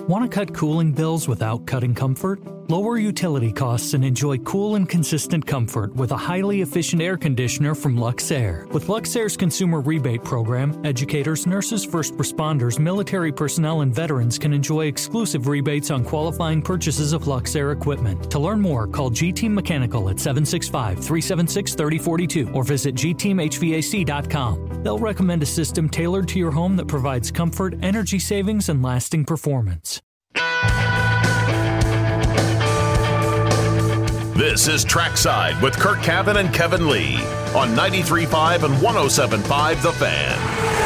Want to cut cooling bills without cutting comfort? Lower utility costs and enjoy cool and consistent comfort with a highly efficient air conditioner from Luxaire. With Luxaire's consumer rebate program, educators, nurses, first responders, military personnel, and veterans can enjoy exclusive rebates on qualifying purchases of Luxaire equipment. To learn more, call G Team Mechanical at 765 376 3042 or visit gteamhvac.com. They'll recommend a system tailored to your home that provides comfort, energy savings, and lasting performance. This is Trackside with Curt Cavin and Kevin Lee on 93.5 and 107.5 The Fan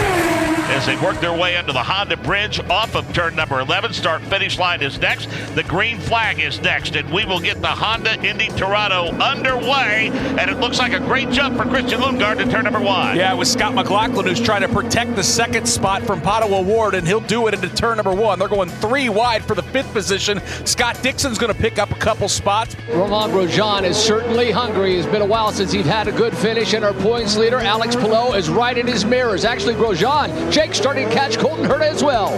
as they work their way under the Honda Bridge off of turn number 11. Start finish line is next. The green flag is next, and we will get the Honda Indy Toronto underway. And it looks like a great jump for Christian Lundgaard to turn number one. Yeah, it was Scott McLaughlin who's trying to protect the second spot from Pato O'Ward, and he'll do it into turn number one. They're going three wide for the fifth position. Scott Dixon's going to pick up a couple spots. Romain Grosjean is certainly hungry. It's been a while since he's had a good finish, and our points leader, Alex Palou, is right in his mirrors. Actually, Grosjean Jake starting to catch Colton Herta as well.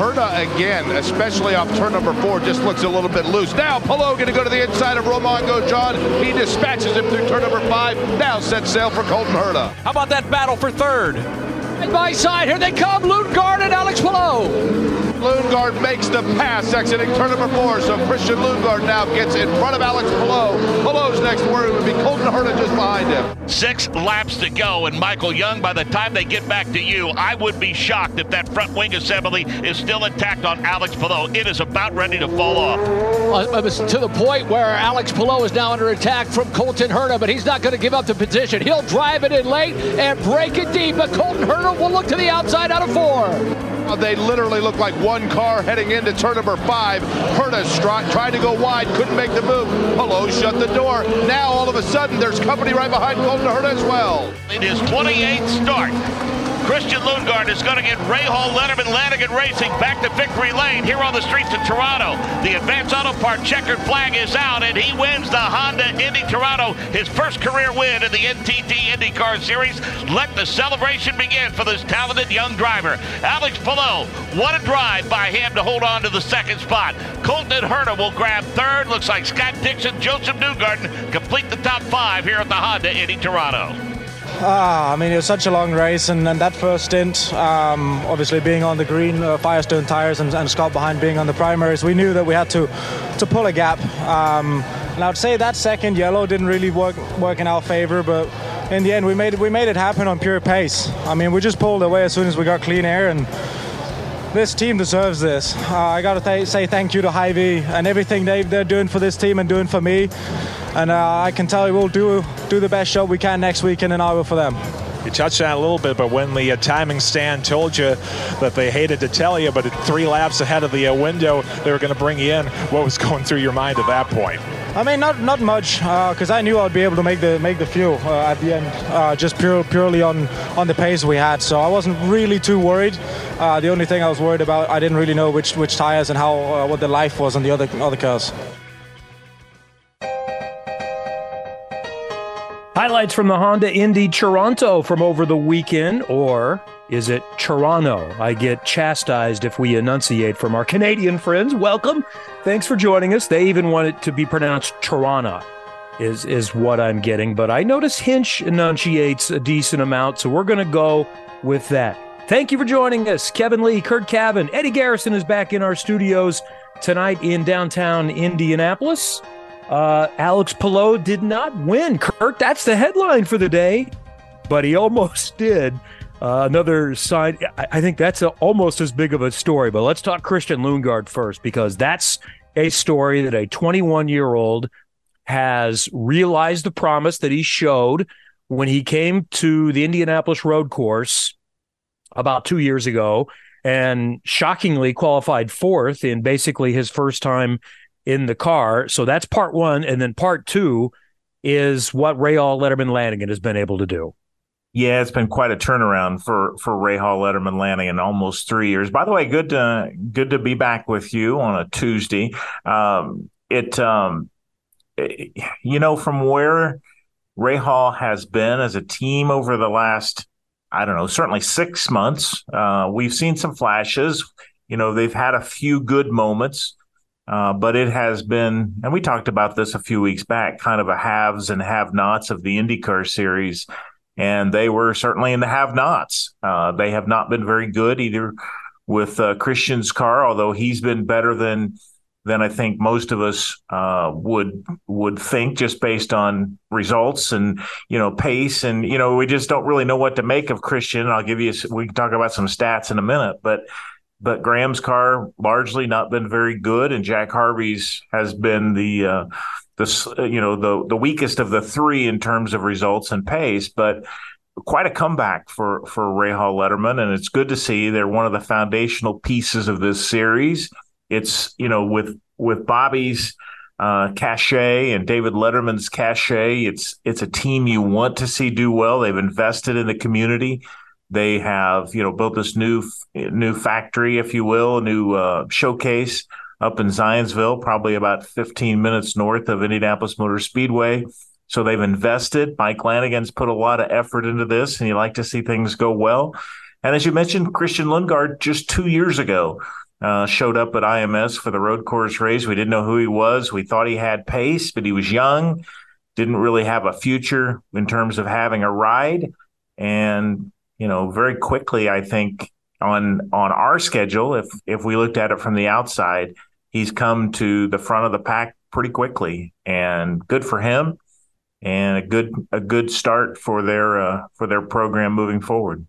Herta again, especially off turn number four, just looks a little bit loose. Now Palou going to go to the inside of Romain Grosjean. He dispatches him through turn number five. Now set sail for Colton Herta. How about that battle for third? Side by side, here they come, Lundgaard and Alex Palou. Lundgaard makes the pass, exiting turn number four. So Christian Lundgaard now gets in front of Alex Palou. Palou's next word would be Colton Herta just behind him. Six laps to go, and Michael Young, by the time they get back to you, I would be shocked if that front wing assembly is still intact on Alex Palou. It is about ready to fall off. Uh, to the point where Alex Palou is now under attack from Colton Herta, but he's not going to give up the position. He'll drive it in late and break it deep, but Colton Herta will look to the outside out of four. Uh, they literally look like one car heading into turn number five. Herta tried to go wide, couldn't make the move. Palou, shut the door. Now all of a sudden there's company right behind Colton Herta as well. It is 28th start. Christian Lundgaard is going to get Rahal Letterman Lanigan Racing back to victory lane here on the streets of Toronto. The Advance Auto Part checkered flag is out, and he wins the Honda Indy Toronto, his first career win in the NTT IndyCar Series. Let the celebration begin for this talented young driver. Alex Palou, what a drive by him to hold on to the second spot. Colton Herta will grab third. Looks like Scott Dixon, Josef Newgarden complete the top five here at the Honda Indy Toronto. Ah, I mean, it was such a long race, and, and that first stint, um, obviously being on the green uh, Firestone tires and, and, Scott behind being on the primaries, we knew that we had to to pull a gap. Um, and I would say that second yellow didn't really work work in our favor, but in the end, we made it, we made it happen on pure pace. I mean, we just pulled away as soon as we got clean air and this team deserves this. Uh, I got to th- say thank you to Hy-Vee and everything they, they're doing for this team and doing for me. And uh, I can tell you we'll do do the best job we can next weekend in Iowa for them. You touched on it a little bit, but when the uh, timing stand told you that they hated to tell you, but three laps ahead of the uh, window, they were going to bring you in, what was going through your mind at that point? I mean, not not much, because uh, I knew I'd be able to make the make the fuel uh, at the end, uh, just pure, purely on on the pace we had. So I wasn't really too worried. Uh, the only thing I was worried about, I didn't really know which which tires and how uh, what the life was on the other other cars. Highlights from the Honda Indy Toronto from over the weekend, or is it Toronto? I get chastised if we enunciate from our Canadian friends. Welcome. Thanks for joining us. They even want it to be pronounced Toronto, is, is what I'm getting. But I notice Hinch enunciates a decent amount, so we're going to go with that. Thank you for joining us. Kevin Lee, Curt Cavin, Eddie Garrison is back in our studios tonight in downtown Indianapolis. Uh, Alex Palou did not win. Curt, that's the headline for the day, but he almost did. Uh, another sign. I, I think that's a, almost as big of a story. But let's talk Christian Lundgaard first, because that's a story that a 21 year old has realized the promise that he showed when he came to the Indianapolis road course about two years ago and shockingly qualified fourth in basically his first time in the car. So that's part one. And then part two is what Rahal Letterman Lanigan has been able to do. Yeah, it's been quite a turnaround for for Rahal Letterman Lanigan, almost three years. By the way, good to good to be back with you on a Tuesday. Um, it, um, it, you know, from where Rahal has been as a team over the last, I don't know, certainly six months. Uh, we've seen some flashes You know, they've had a few good moments, uh, but it has been, and we talked about this a few weeks back, kind of a haves and have nots of the IndyCar series. And they were certainly in the have nots. Uh, they have not been very good either with uh, Christian's car, although he's been better than than I think most of us uh, would would think just based on results and you know pace and you know we just don't really know what to make of Christian. I'll give you we can talk about some stats in a minute, but but Graham's car largely not been very good, and Jack Harvey's has been the uh, the you know the the weakest of the three in terms of results and pace, but quite a comeback for for Rahal Letterman, and it's good to see they're one of the foundational pieces of this series it's you know with with Bobby's uh, cachet and David Letterman's cachet. It's it's a team you want to see do well. They've invested in the community. They have you know built this new new factory, if you will, a new uh, showcase up in Zionsville, probably about 15 minutes north of Indianapolis Motor Speedway. So they've invested. Mike Lanigan's put a lot of effort into this, and you like to see things go well. And as you mentioned, Christian Lundgaard just two years ago uh, showed up at IMS for the road course race. We didn't know who he was. We thought he had pace, but he was young, didn't really have a future in terms of having a ride. And, you know, very quickly, I think on on our schedule, if if we looked at it from the outside, he's come to the front of the pack pretty quickly. And good for him and a good a good start for their uh, for their program moving forward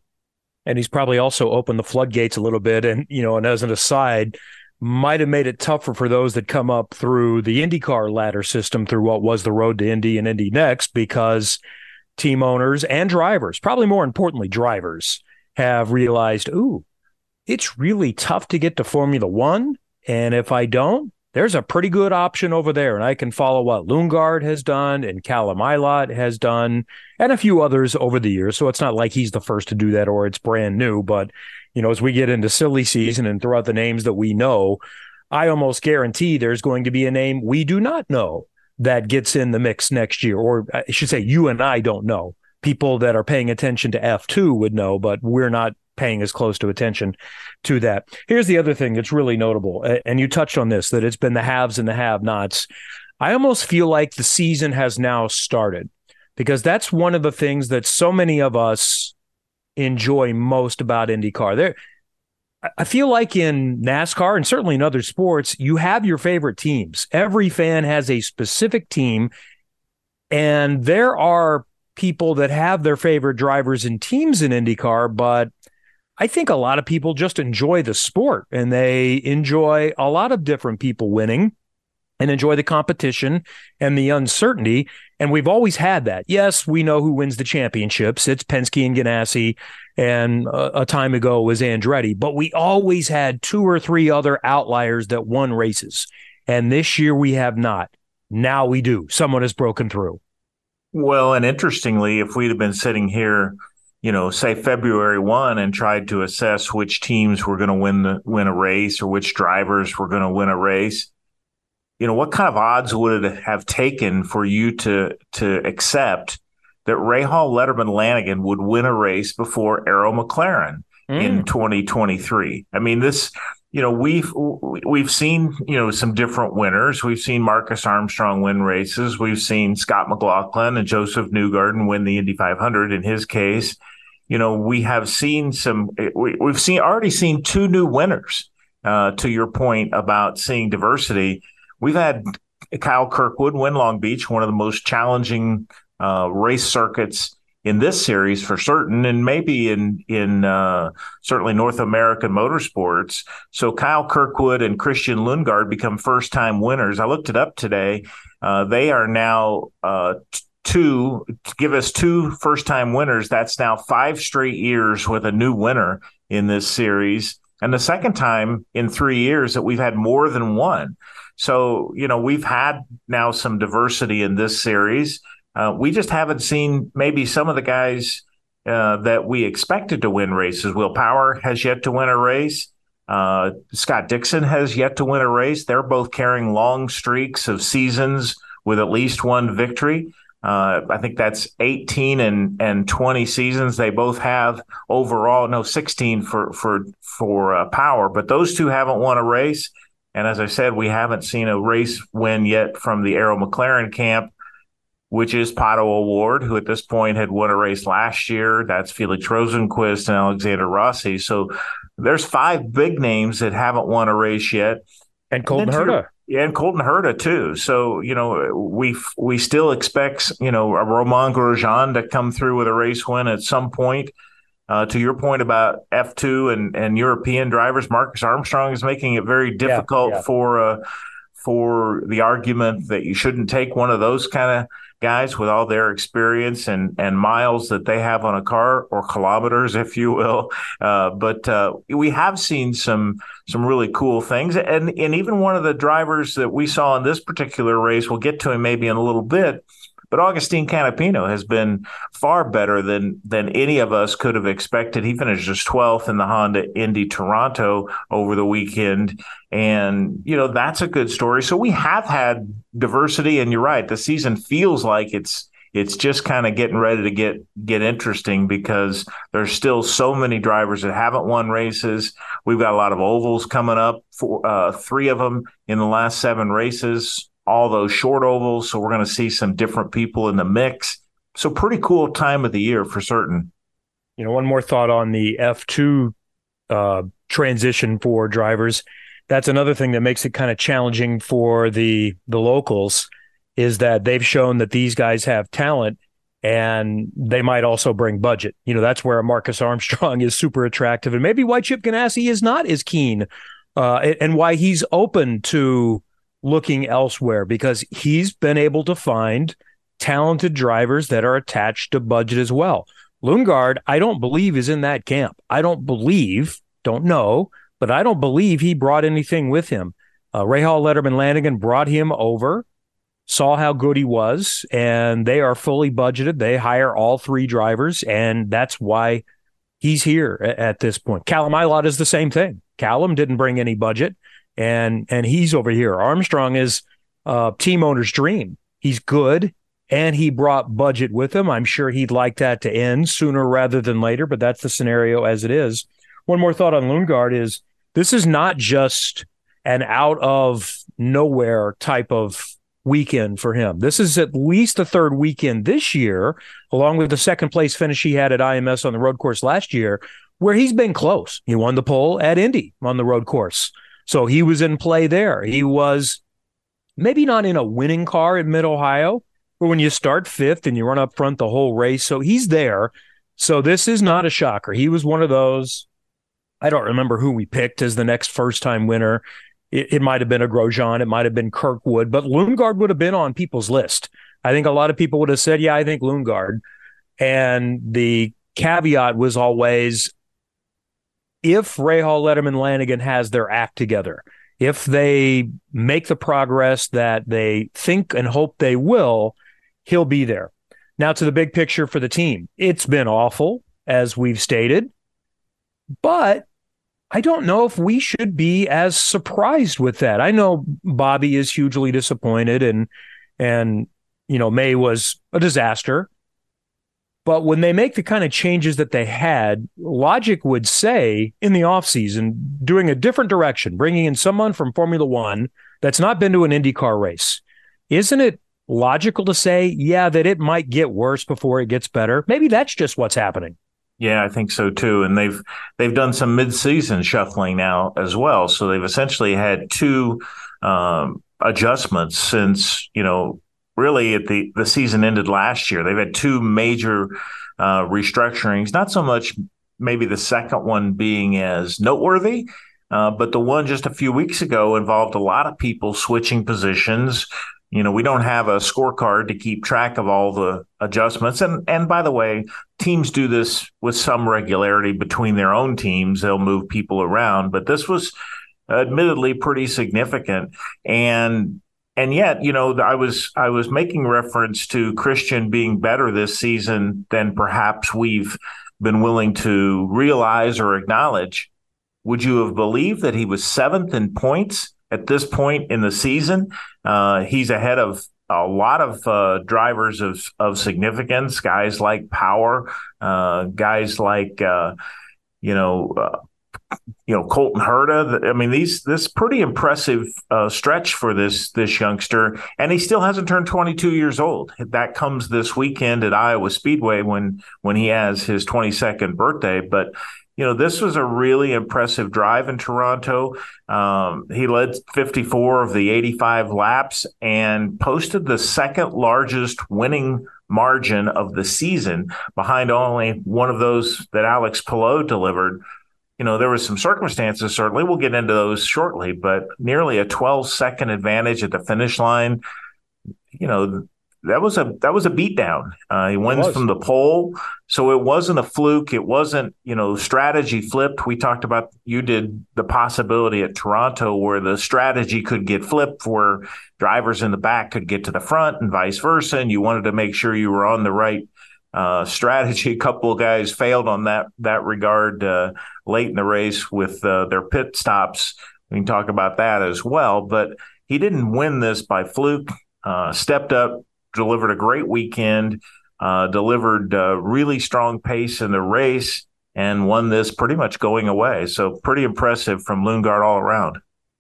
and he's probably also opened the floodgates a little bit. And you know, and as an aside, might have made it tougher for those that come up through the IndyCar ladder system through what was the road to Indy and Indy Next because team owners and drivers, probably more importantly, drivers have realized, ooh, it's really tough to get to Formula One. And if I don't, there's a pretty good option over there. And I can follow what Lundgaard has done and Callum Ilott has done and a few others over the years. So it's not like he's the first to do that or it's brand new. But, you know, as we get into silly season and throw out the names that we know, I almost guarantee there's going to be a name we do not know that gets in the mix next year. Or I should say, you and I don't know. People that are paying attention to F2 would know, but we're not paying as close to attention to that. Here's the other thing that's really notable, and you touched on this that it's been the haves and the have nots. I almost feel like the season has now started because that's one of the things that so many of us enjoy most about IndyCar. There, I feel like in NASCAR and certainly in other sports, you have your favorite teams. Every fan has a specific team, and there are people that have their favorite drivers and teams in IndyCar, but I think a lot of people just enjoy the sport and they enjoy a lot of different people winning and enjoy the competition and the uncertainty. And we've always had that. Yes, we know who wins the championships. It's Penske and Ganassi, and a, a time ago was Andretti. But we always had two or three other outliers that won races. And this year we have not. Now we do. Someone has broken through. Well, and interestingly, if we'd have been sitting here you know, say February one and tried to assess which teams were going to win the win a race or which drivers were going to win a race, you know, what kind of odds would it have taken for you to to accept that Rahal Letterman Lanigan would win a race before Arrow McLaren mm. in 2023? I mean, this you know we've we've seen you know some different winners. We've seen Marcus Armstrong win races. We've seen Scott McLaughlin and Josef Newgarden win the Indy 500. In his case, you know we have seen some. We, have seen already seen two new winners. Uh, to your point about seeing diversity, we've had Kyle Kirkwood win Long Beach, one of the most challenging uh, race circuits in this series for certain, and maybe in in uh, certainly North American motorsports. So Kyle Kirkwood and Christian Lundgaard become first time winners. I looked it up today. Uh, they are now uh, two to give us two first time winners. That's now five straight years with a new winner in this series. And the second time in three years that we've had more than one. So, you know, we've had now some diversity in this series. Uh, we just haven't seen maybe some of the guys uh, that we expected to win races. Will Power has yet to win a race. Uh, Scott Dixon has yet to win a race. They're both carrying long streaks of seasons with at least one victory. Uh, I think that's 18 and, and 20 seasons they both have overall. No, 16 for for for uh, Power, but those two haven't won a race. And as I said, we haven't seen a race win yet from the Arrow McLaren camp, which is Pato O'Ward, who at this point had won a race last year. That's Felix Rosenqvist and Alexander Rossi. So there's five big names that haven't won a race yet. And Colton Herta. Yeah, and Colton Herta too. So you know, we we still expect you know a Romain Grosjean to come through with a race win at some point. Uh, to your point about F two and and European drivers, Marcus Armstrong is making it very difficult yeah, yeah. for uh, for the argument that you shouldn't take one of those kind of guys with all their experience and and miles that they have on a car or kilometers, if you will. Uh, but uh, we have seen some some really cool things, and and even one of the drivers that we saw in this particular race, we'll get to him maybe in a little bit. But Agustín Canapino has been far better than than any of us could have expected. He finished just 12th in the Honda Indy Toronto over the weekend. And, you know, that's a good story. So we have had diversity, and you're right, the season feels like it's it's just kind of getting ready to get get interesting because there's still so many drivers that haven't won races. We've got a lot of ovals coming up, for uh, three of them in the last seven races all those short ovals. So we're going to see some different people in the mix. So pretty cool time of the year for certain. You know, one more thought on the F2 uh, transition for drivers. That's another thing that makes it kind of challenging for the the locals is that they've shown that these guys have talent and they might also bring budget. You know, that's where Marcus Armstrong is super attractive and maybe why Chip Ganassi is not as keen uh, and why he's open to looking elsewhere because he's been able to find talented drivers that are attached to budget as well. Lundgaard, I don't believe is in that camp. I don't believe, don't know, but I don't believe he brought anything with him. Uh, Rahal Letterman Lanigan brought him over, saw how good he was, and they are fully budgeted. They hire all three drivers, and that's why he's here at, at this point. Callum Ilott is the same thing. Callum didn't bring any budget and and he's over here. Armstrong is a team owner's dream. He's good, and he brought budget with him. I'm sure he'd like that to end sooner rather than later, but that's the scenario as it is. One more thought on Lundgaard is this is not just an out of nowhere type of weekend for him. This is at least the third weekend this year, along with the second place finish he had at IMS on the road course last year, where he's been close. He won the pole at Indy on the road course. So he was in play there. He was maybe not in a winning car in Mid Ohio, but when you start fifth and you run up front the whole race, so he's there. So this is not a shocker. He was one of those. I don't remember who we picked as the next first time winner. It, it might have been a Grosjean, it might have been Kirkwood, but Lundgaard would have been on people's list. I think a lot of people would have said, "Yeah, I think Lundgaard." And the caveat was always if Rahal Letterman Lanigan has their act together, if they make the progress that they think and hope they will, he'll be there. Now to the big picture for the team. It's been awful, as we've stated, but I don't know if we should be as surprised with that. I know Bobby is hugely disappointed and and you know May was a disaster. But when they make the kind of changes that they had, logic would say in the offseason, doing a different direction, bringing in someone from Formula One that's not been to an IndyCar race, isn't it logical to say, yeah, that it might get worse before it gets better? Maybe that's just what's happening. Yeah, I think so too. And they've they've done some mid-season shuffling now as well. So they've essentially had two um, adjustments since you know really at the the season ended last year. They've had two major uh, restructurings. Not so much maybe the second one being as noteworthy. Uh, but the one just a few weeks ago involved a lot of people switching positions. You know, we don't have a scorecard to keep track of all the adjustments. And and by the way, teams do this with some regularity between their own teams. They'll move people around, but this was admittedly pretty significant. And and yet, you know, I was I was making reference to Christian being better this season than perhaps we've been willing to realize or acknowledge. Would you have believed that he was seventh in points at this point in the season? Uh, he's ahead of a lot of uh, drivers of of significance, guys like Power, uh, guys like uh, you know uh, you know Colton Herta. I mean, these this pretty impressive uh, stretch for this this youngster, and he still hasn't turned 22 years old. That comes this weekend at Iowa Speedway when when he has his 22nd birthday. But you know, this was a really impressive drive in Toronto. Um, he led 54 of the 85 laps and posted the second largest winning margin of the season behind only one of those that Alex Palou delivered you know, there was some circumstances, certainly. We'll get into those shortly, but nearly a 12 second advantage at the finish line. You know, that was a that was a beatdown. Uh, he wins from the pole, so it wasn't a fluke. It wasn't you know strategy flipped. We talked about you did the possibility at Toronto where the strategy could get flipped, where drivers in the back could get to the front and vice versa, and you wanted to make sure you were on the right uh, strategy. A couple of guys failed on that that regard uh, late in the race with uh, their pit stops. We can talk about that as well. But he didn't win this by fluke. Uh, stepped up, delivered a great weekend, uh, delivered uh, really strong pace in the race, and won this pretty much going away. So pretty impressive from Lundgaard all around.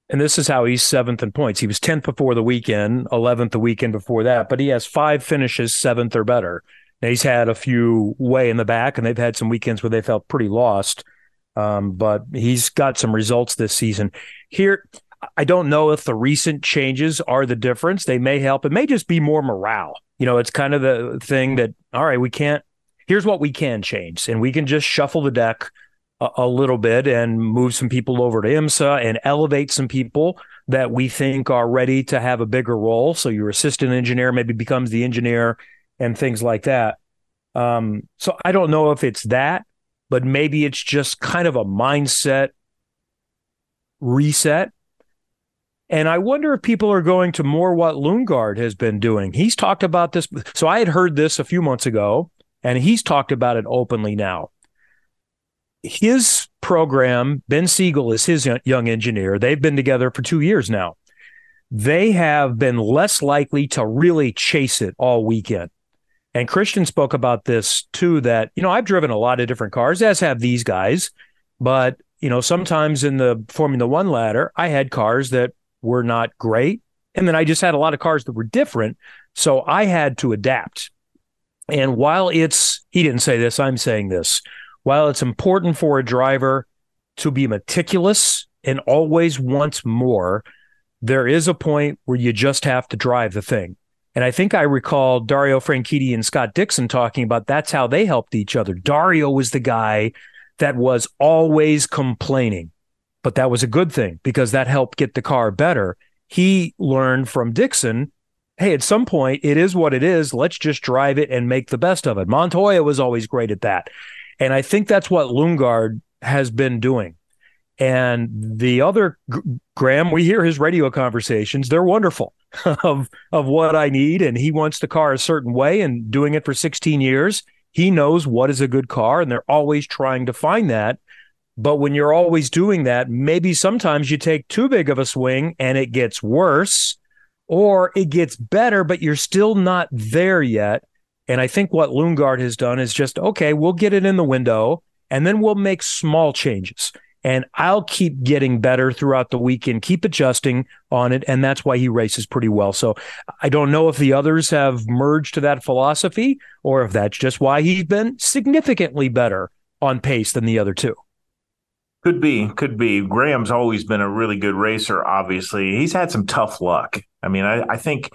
And this is how he's seventh in points. He was 10th before the weekend, 11th the weekend before that, but he has five finishes, seventh or better. Now, he's had a few way in the back, and they've had some weekends where they felt pretty lost. Um, but he's got some results this season. Here, I don't know if the recent changes are the difference. They may help. It may just be more morale. You know, it's kind of the thing that, all right, we can't, here's what we can change, and we can just shuffle the deck a, a little bit and move some people over to IMSA and elevate some people that we think are ready to have a bigger role. So your assistant engineer maybe becomes the engineer and things like that. Um, so I don't know if it's that, but maybe it's just kind of a mindset reset. And I wonder if people are going to more what Lundgaard has been doing. He's talked about this. So I had heard this a few months ago, and he's talked about it openly now. His program, Ben Siegel is his young engineer. They've been together for two years now. They have been less likely to really chase it all weekend. And Christian spoke about this too that, you know, I've driven a lot of different cars, as have these guys. But, you know, sometimes in the Formula One ladder, I had cars that were not great. And then I just had a lot of cars that were different. So I had to adapt. And while it's, he didn't say this, I'm saying this, while it's important for a driver to be meticulous and always wants more, there is a point where you just have to drive the thing. And I think I recall Dario Franchitti and Scott Dixon talking about that's how they helped each other. Dario was the guy that was always complaining, but that was a good thing because that helped get the car better. He learned from Dixon hey, at some point, it is what it is. Let's just drive it and make the best of it. Montoya was always great at that. And I think that's what Lundgaard has been doing. And the other Graham, we hear his radio conversations. They're wonderful of of what I need, and he wants the car a certain way, and doing it for 16 years. He knows what is a good car, and they're always trying to find that. But when you're always doing that, maybe sometimes you take too big of a swing and it gets worse, or it gets better, but you're still not there yet. And I think what Lundgaard has done is just okay, we'll get it in the window, and then we'll make small changes and I'll keep getting better throughout the weekend, keep adjusting on it. And that's why he races pretty well. So I don't know if the others have merged to that philosophy or if that's just why he's been significantly better on pace than the other two. Could be, could be. Graham's always been a really good racer, obviously. He's had some tough luck. I mean, I, I think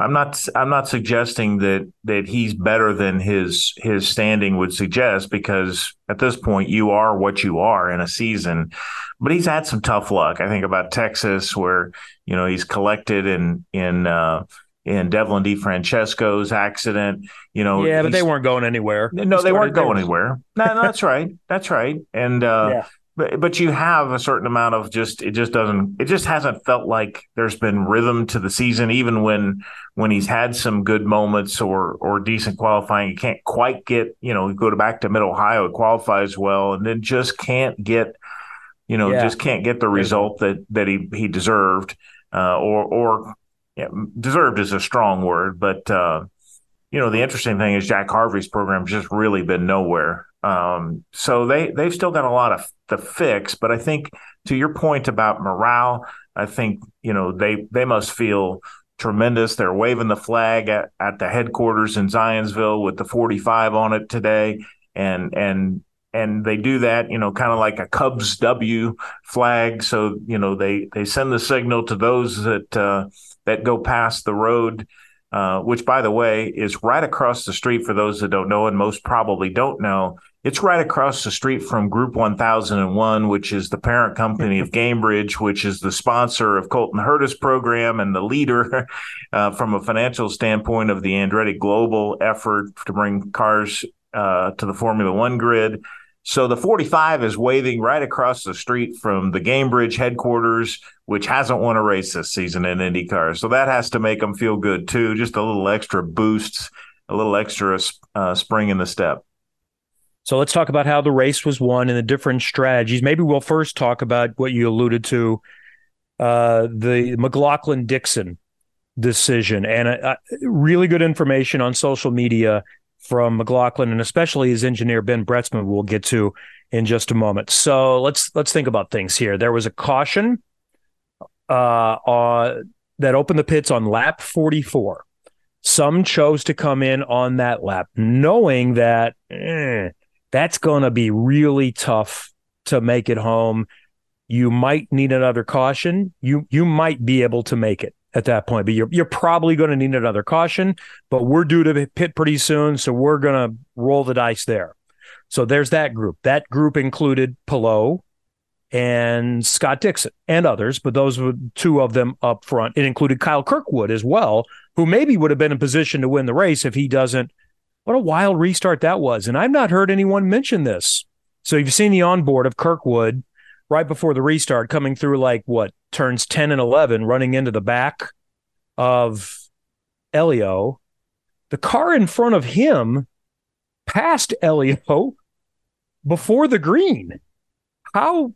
I'm not I'm not suggesting that that he's better than his his standing would suggest because at this point you are what you are in a season. But he's had some tough luck. I think about Texas where, you know, he's collected in in uh in Devlin DeFrancesco's accident, you know. Yeah, but they weren't going anywhere. No, they weren't going anywhere. No, no, that's right. That's right. And uh yeah but but you have a certain amount of just it just doesn't it just hasn't felt like there's been rhythm to the season even when when he's had some good moments or or decent qualifying he can't quite get you know go back to mid ohio it qualifies well and then just can't get you know yeah. just can't get the result that that he he deserved uh, or or yeah, deserved is a strong word, but uh, you know the interesting thing is Jack Harvey's program just really been nowhere. Um, so they they've still got a lot of the fix, but I think to your point about morale, I think you know they they must feel tremendous. They're waving the flag at, at the headquarters in Zionsville with the 45 on it today, and and and they do that, you know, kind of like a Cubs W flag. So you know they they send the signal to those that uh, that go past the road. Uh, which, by the way, is right across the street for those that don't know, and most probably don't know. It's right across the street from Group 1001, which is the parent company of Gainbridge, which is the sponsor of Colton Herta's program and the leader uh, from a financial standpoint of the Andretti Global effort to bring cars uh, to the Formula One grid. So the 45 is waving right across the street from the Gainbridge headquarters, which hasn't won a race this season in IndyCar. So that has to make them feel good too. Just a little extra boost, a little extra uh, spring in the step. So let's talk about how the race was won and the different strategies. Maybe we'll first talk about what you alluded to uh, the McLaughlin Dixon decision and uh, uh, really good information on social media from McLaughlin and especially his engineer Ben Bretzman we'll get to in just a moment. So let's let's think about things here. There was a caution uh, uh, that opened the pits on lap 44. Some chose to come in on that lap, knowing that eh, that's going to be really tough to make it home. You might need another caution. You you might be able to make it at that point, but you're you're probably going to need another caution. But we're due to pit pretty soon, so we're going to roll the dice there. So there's that group. That group included Palou and Scott Dixon and others, but those were two of them up front. It included Kyle Kirkwood as well, who maybe would have been in position to win the race if he doesn't what a wild restart that was. And I've not heard anyone mention this. So you've seen the onboard of Kirkwood right before the restart coming through like what turns 10 and 11 running into the back of Elio. The car in front of him passed Elio before the green. How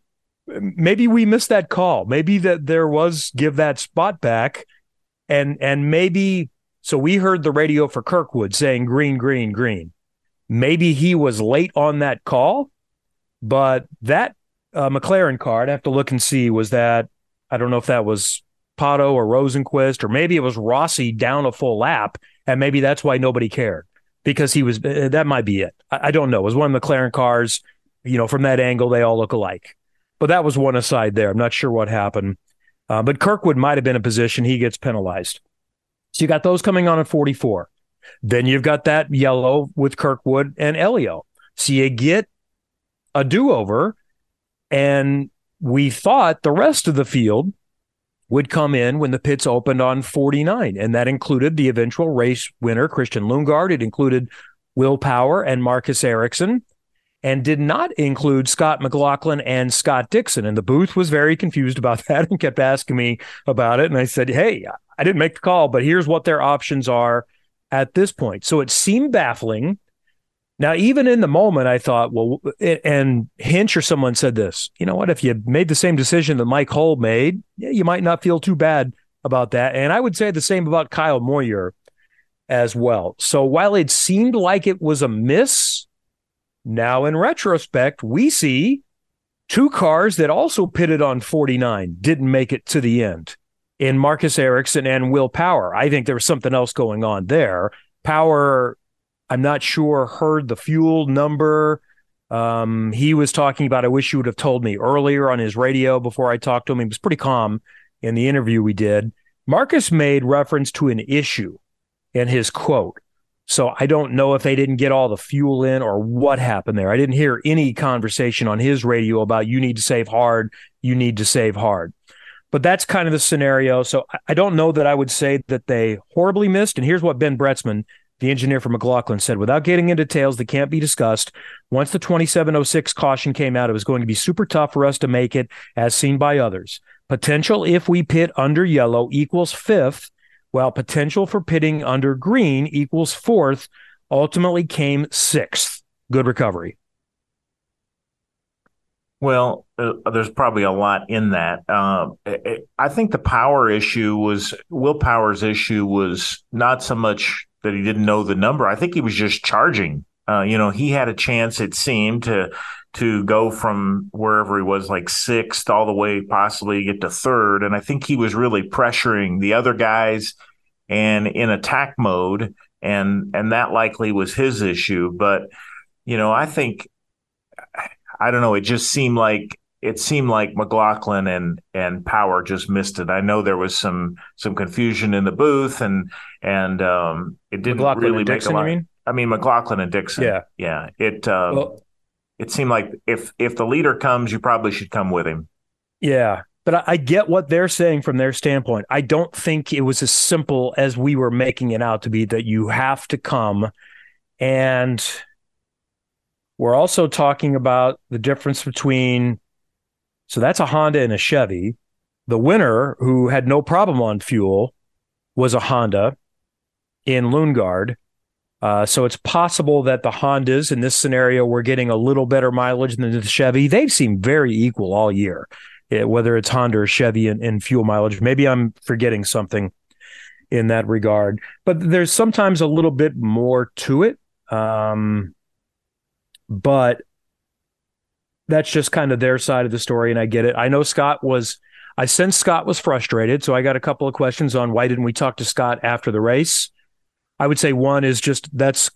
maybe we missed that call. Maybe that there was give that spot back and and maybe so we heard the radio for Kirkwood saying green, green, green. Maybe he was late on that call, but that uh, McLaren car, I'd have to look and see, was that, I don't know if that was Pato or Rosenqvist, or maybe it was Rossi down a full lap. And maybe that's why nobody cared because he was, uh, that might be it. I, I don't know. It was one of McLaren cars. You know, from that angle, they all look alike. But that was one aside there. I'm not sure what happened. Uh, but Kirkwood might have been in position. He gets penalized. So you got those coming on at 44. Then you've got that yellow with Kirkwood and Elio. So you get a do over. And we thought the rest of the field would come in when the pits opened on 49. And that included the eventual race winner, Christian Lundgaard. It included Will Power and Marcus Ericsson and did not include Scott McLaughlin and Scott Dixon. And the booth was very confused about that and kept asking me about it. And I said, Hey, I didn't make the call, but here's what their options are at this point. So it seemed baffling. Now, even in the moment, I thought, well, and Hinch or someone said this, you know what? If you made the same decision that Mike Hull made, you might not feel too bad about that. And I would say the same about Kyle Moyer as well. So while it seemed like it was a miss, now in retrospect, we see two cars that also pitted on 49 didn't make it to the end in Marcus Ericsson and Will Power. I think there was something else going on there. Power, I'm not sure, heard the fuel number. Um, he was talking about, I wish you would have told me earlier on his radio before I talked to him. He was pretty calm in the interview we did. Marcus made reference to an issue in his quote. So I don't know if they didn't get all the fuel in or what happened there. I didn't hear any conversation on his radio about you need to save hard, you need to save hard. But that's kind of the scenario. So I don't know that I would say that they horribly missed. And here's what Ben Bretzman, the engineer for McLaughlin, said without getting into details that can't be discussed. Once the 2706 caution came out, it was going to be super tough for us to make it, as seen by others. Potential if we pit under yellow equals fifth, while potential for pitting under green equals fourth, ultimately came sixth. Good recovery. Well, uh, there's probably a lot in that. Um, I think the power issue was Will Power's issue was not so much that he didn't know the number. I think he was just charging. Uh, you know, he had a chance, it seemed, to to go from wherever he was, like sixth, all the way possibly get to third. And I think he was really pressuring the other guys and in attack mode, and and that likely was his issue. But you know, I think I don't know. It just seemed like it seemed like McLaughlin and and Power just missed it. I know there was some some confusion in the booth, and and um, it didn't McLaughlin really make Dixon, a lot. mean? I mean McLaughlin and Dixon. Yeah. yeah. It um, Well- it seemed like if if the leader comes, you probably should come with him. Yeah. But I, I get what they're saying from their standpoint. I don't think it was as simple as we were making it out to be that you have to come. And we're also talking about the difference between, so that's a Honda and a Chevy. The winner, who had no problem on fuel, was a Honda in Lundgaard. Uh, so it's possible that the Hondas in this scenario were getting a little better mileage than the Chevy. They've seemed very equal all year, eh, whether it's Honda or Chevy in, in fuel mileage. Maybe I'm forgetting something in that regard, but there's sometimes a little bit more to it. Um, but that's just kind of their side of the story, and I get it. I know Scott was. I sense Scott was frustrated, so I got a couple of questions on why didn't we talk to Scott after the race. I would say one is just that's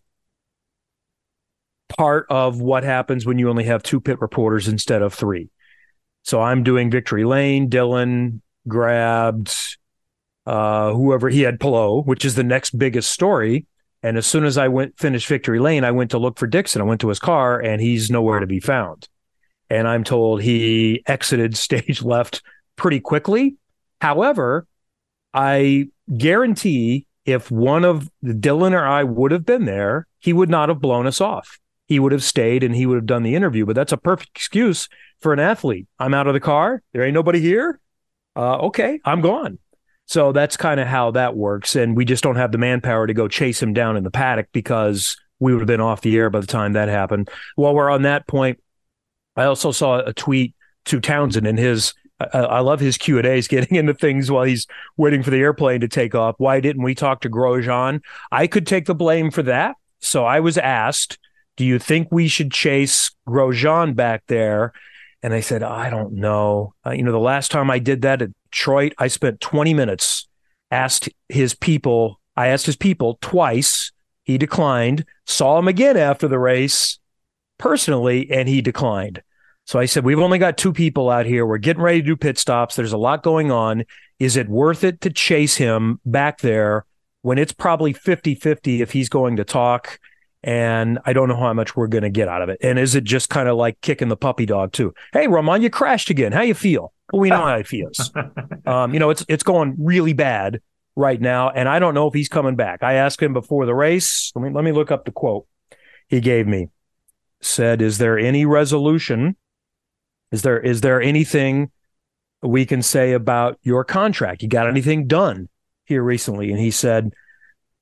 part of what happens when you only have two pit reporters instead of three. So I'm doing Victory Lane, Dylan grabbed uh, whoever he had Palou, which is the next biggest story. And as soon as I went finished Victory Lane, I went to look for Dixon. I went to his car and he's nowhere to be found. And I'm told he exited stage left pretty quickly. However, I guarantee if one of Dylan or I would have been there, he would not have blown us off. He would have stayed and he would have done the interview. But that's a perfect excuse for an athlete. I'm out of the car. There ain't nobody here. Uh, okay, I'm gone. So that's kind of how that works. And we just don't have the manpower to go chase him down in the paddock because we would have been off the air by the time that happened. While we're on that point, I also saw a tweet to Townsend and his. I, love his Q and A's getting into things while he's waiting for the airplane to take off. Why didn't we talk to Grosjean? I could take the blame for that. So I was asked, "Do you think we should chase Grosjean back there?" And I said, "I don't know. Uh, you know, the last time I did that at Detroit, I spent 20 minutes, asked his people. I asked his people twice. He declined. Saw him again after the race, personally, and he declined." So I said, We've only got two people out here. We're getting ready to do pit stops. There's a lot going on. Is it worth it to chase him back there when it's probably 50 50 if he's going to talk? And I don't know how much we're going to get out of it. And is it just kind of like kicking the puppy dog, too? Hey, Roman, you crashed again. How you feel? Well, we know how he feels. um, you know, it's it's going really bad right now. And I don't know if he's coming back. I asked him before the race. Let me let me look up the quote he gave me. Said, Is there any resolution? Is there is there anything we can say about your contract? You got anything done here recently? And he said,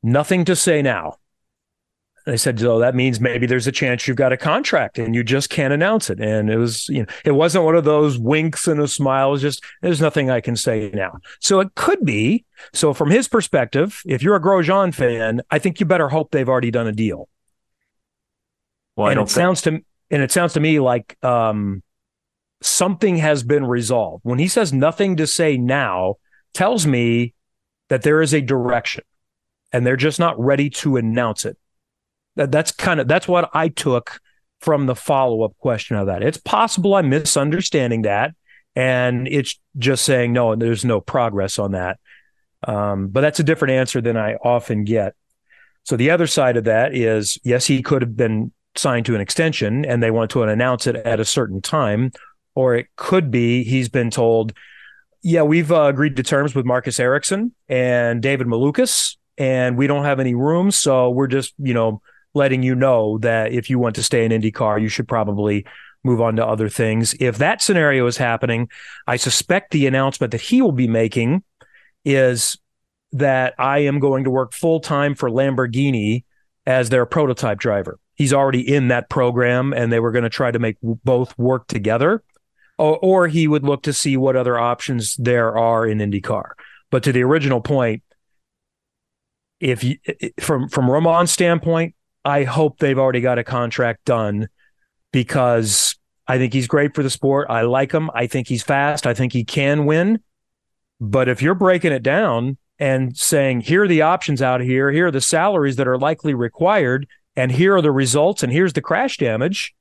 Nothing to say now. And I said, so that means maybe there's a chance you've got a contract and you just can't announce it. And it was, you know, it wasn't one of those winks and a smile. It was just, there's nothing I can say now. So it could be. So from his perspective, if you're a Grosjean fan, I think you better hope they've already done a deal. Well, and it think- sounds to and it sounds to me like um, something has been resolved. When he says nothing to say now, tells me that there is a direction, and they're just not ready to announce it. That that's kind of that's what I took from the follow up question of that. It's possible I'm misunderstanding that, and it's just saying no, and there's no progress on that. Um, but that's a different answer than I often get. So the other side of that is yes, he could have been signed to an extension and they want to announce it at a certain time, or it could be he's been told, yeah, we've uh, agreed to terms with Marcus Ericsson and David Malukas, and we don't have any room, so we're just you know letting you know that if you want to stay in IndyCar, you should probably move on to other things. If that scenario is happening, I suspect the announcement that he will be making is that I am going to work full time for Lamborghini as their prototype driver. He's already in that program and they were going to try to make both work together. or, or he would look to see what other options there are in IndyCar. But to the original point, if you from from Romain's standpoint, I hope they've already got a contract done because I think he's great for the sport. I like him. I think he's fast. I think he can win. But if you're breaking it down and saying, here are the options out here, here are the salaries that are likely required, and here are the results, and here's the crash damage,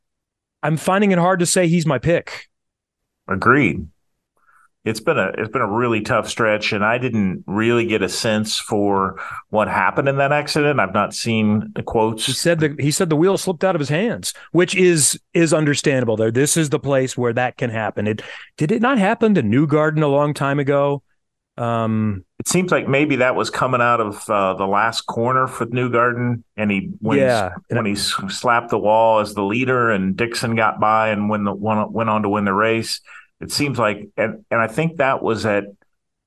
I'm finding it hard to say he's my pick. Agreed. It's been a it's been a really tough stretch, and I didn't really get a sense for what happened in that accident. I've not seen the quotes. He said the he said the wheel slipped out of his hands, which is is understandable. There, this is the place where that can happen. It did it not happen to Newgarden a long time ago? Um, it seems like maybe that was coming out of uh, the last corner for Newgarden, and he when yeah, when he slapped the wall as the leader, and Dixon got by and when the one went on to win the race it seems like and and I think that was at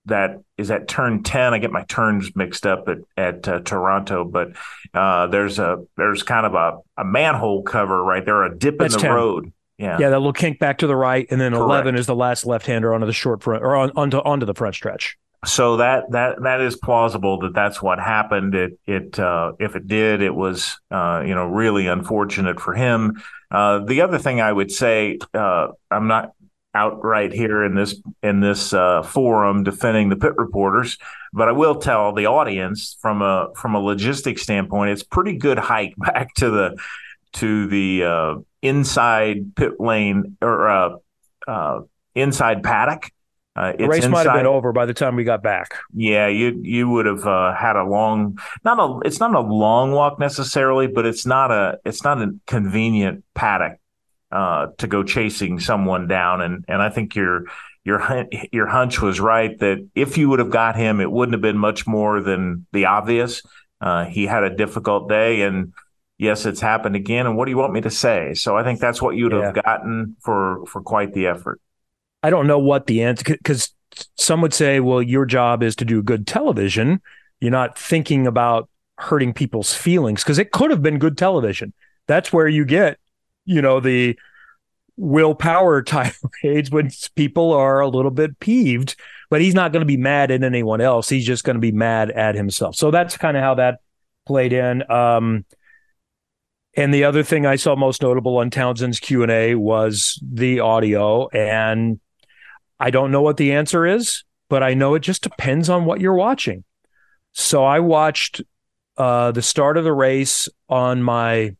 that is at turn 10 i get my turns mixed up at at uh, toronto but uh, there's a there's kind of a, a manhole cover right? There a dip That's in the 10. road. Yeah. Yeah that little kink back to the right and then Correct. 11 is the last left-hander onto the short front or on, onto onto the front stretch. So that that that is plausible that that's what happened. It it uh, if it did it was uh, you know really unfortunate for him. Uh, the other thing i would say uh, i'm not outright here in this in this uh, forum defending the pit reporters, but I will tell the audience from a from a logistics standpoint, it's pretty good hike back to the to the uh, inside pit lane or uh, uh inside paddock. Uh, the race inside, might have been over by the time we got back. Yeah, you you would have uh, had a long, not a, it's not a long walk necessarily, but it's not a, it's not a convenient paddock uh, to go chasing someone down. And and I think your your your hunch was right that if you would have got him, it wouldn't have been much more than the obvious. Uh, he had a difficult day, and yes, it's happened again. And what do you want me to say? So I think that's what you'd yeah. have gotten for for quite the effort. I don't know what the answer because some would say, well, your job is to do good television. You're not thinking about hurting people's feelings because it could have been good television. That's where you get you know the Will Power type tirades when people are a little bit peeved but he's not going to be mad at anyone else. He's just going to be mad at himself. So that's kind of how that played in. Um, and the other thing i saw most notable on townsend's q&a was the audio and i don't know what the answer is but i know it just depends on what you're watching. So i watched uh, the start of the race on my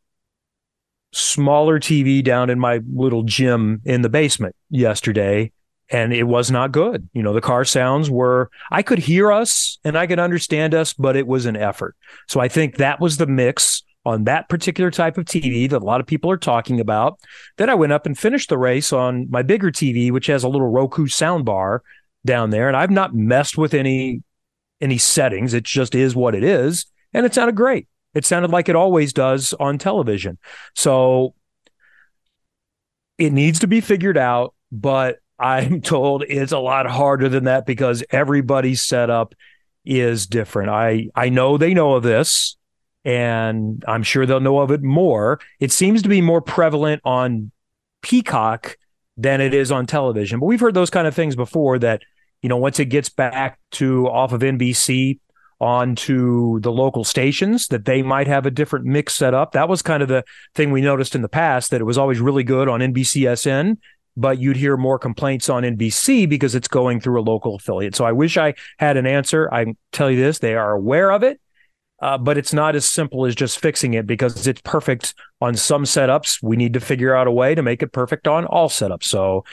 smaller TV down in my little gym in the basement yesterday and it was not good. You know, the car sounds were, I could hear us and I could understand us, but it was an effort. So I think that was the mix on that particular type of TV that a lot of people are talking about. Then I went up and finished the race on my bigger TV, which has a little Roku sound bar down there. And I've not messed with any, any settings. It just is what it is. And it sounded great. It sounded like it always does on television. So it needs to be figured out, but I'm told it's a lot harder than that because everybody's setup is different. I I know they know of this and I'm sure they'll know of it more. It seems to be more prevalent on Peacock than it is on television. But we've heard those kind of things before that, you know, once it gets back to off of NBC, onto the local stations that they might have a different mix set up. That was kind of the thing we noticed in the past that it was always really good on NBCSN, but you'd hear more complaints on NBC because it's going through a local affiliate. So I wish I had an answer. I tell you this, they are aware of it. Uh, but it's not as simple as just fixing it because it's perfect on some setups. We need to figure out a way to make it perfect on all setups. So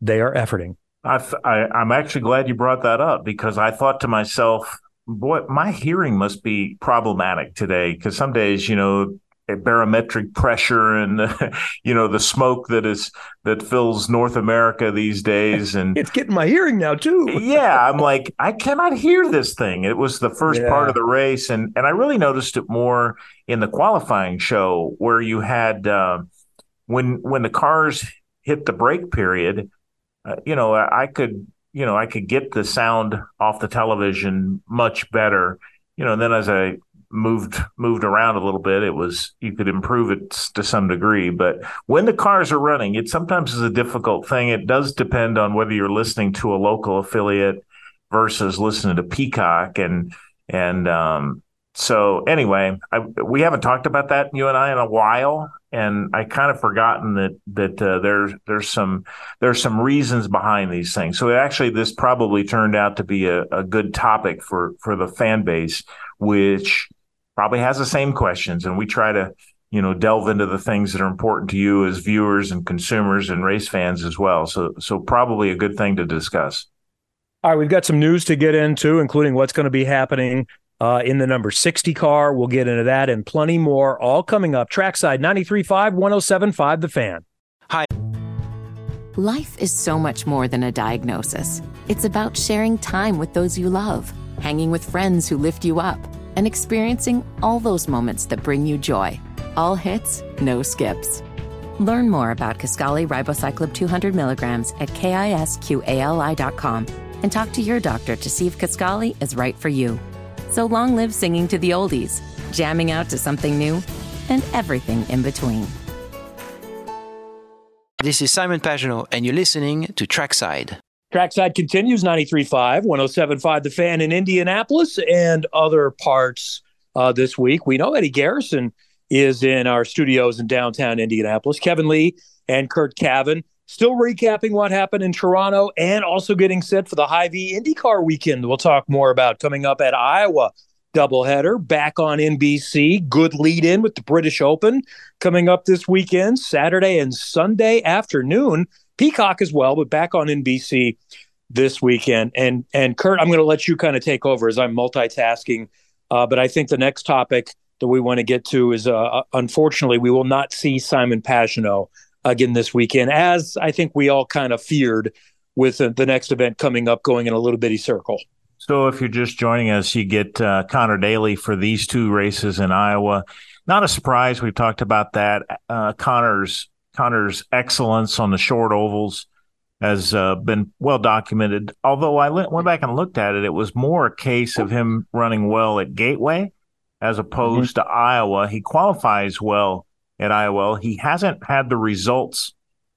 they are efforting. I, I'm actually glad you brought that up because I thought to myself, boy, my hearing must be problematic today because some days, you know, barometric pressure and you know the smoke that is that fills North America these days and it's getting my hearing now too. yeah, I'm like I cannot hear this thing. It was the first yeah. part of the race and and I really noticed it more in the qualifying show where you had uh, when when the cars hit the break period, uh, you know, I could you know, I could get the sound off the television much better. You know, and then as I moved moved around a little bit. It was you could improve it to some degree, but when the cars are running, it sometimes is a difficult thing. It does depend on whether you're listening to a local affiliate versus listening to Peacock and and um, so anyway, I, we haven't talked about that you and I in a while, and I kind of forgotten that that uh, there's there's some there's some reasons behind these things. So actually, this probably turned out to be a, a good topic for for the fan base, which probably has the same questions, and we try to you know delve into the things that are important to you as viewers and consumers and race fans as well. So so probably a good thing to discuss. All right, we've got some news to get into, including what's going to be happening uh, in the number 60 car. We'll get into that and plenty more, all coming up. Trackside 93.5, 107.5, The Fan. Hi. Life is so much more than a diagnosis. It's about sharing time with those you love, hanging with friends who lift you up, and experiencing all those moments that bring you joy. All hits, no skips. Learn more about Kisqali Ribociclib 200 milligrams at kisqali.com and talk to your doctor to see if Kisqali is right for you. So long live singing to the oldies, jamming out to something new, and everything in between. This is Simon Pagenaud, and you're listening to Trackside. Trackside continues 93.5, 107.5 The Fan in Indianapolis and other parts uh, this week. We know Eddie Garrison is in our studios in downtown Indianapolis. Kevin Lee and Curt Cavin Still recapping what happened in Toronto and also getting set for the Hy-Vee IndyCar weekend. We'll talk more about coming up at Iowa doubleheader back on NBC. Good lead in with the British Open coming up this weekend, Saturday and Sunday afternoon. Peacock as well, but back on NBC this weekend. And and Curt, I'm going to let you kind of take over as I'm multitasking. Uh, but I think the next topic that we want to get to is, uh, unfortunately, we will not see Simon Pagenaud again this weekend, as I think we all kind of feared with the next event coming up going in a little bitty circle. So, if you're just joining us, you get uh, Connor Daly for these two races in Iowa. Not a surprise. We've talked about that. Uh, Connor's Connor's excellence on the short ovals has uh, been well documented. Although I went back and looked at it, it was more a case of him running well at Gateway as opposed mm-hmm. to Iowa. He qualifies well at Iowa. He hasn't had the results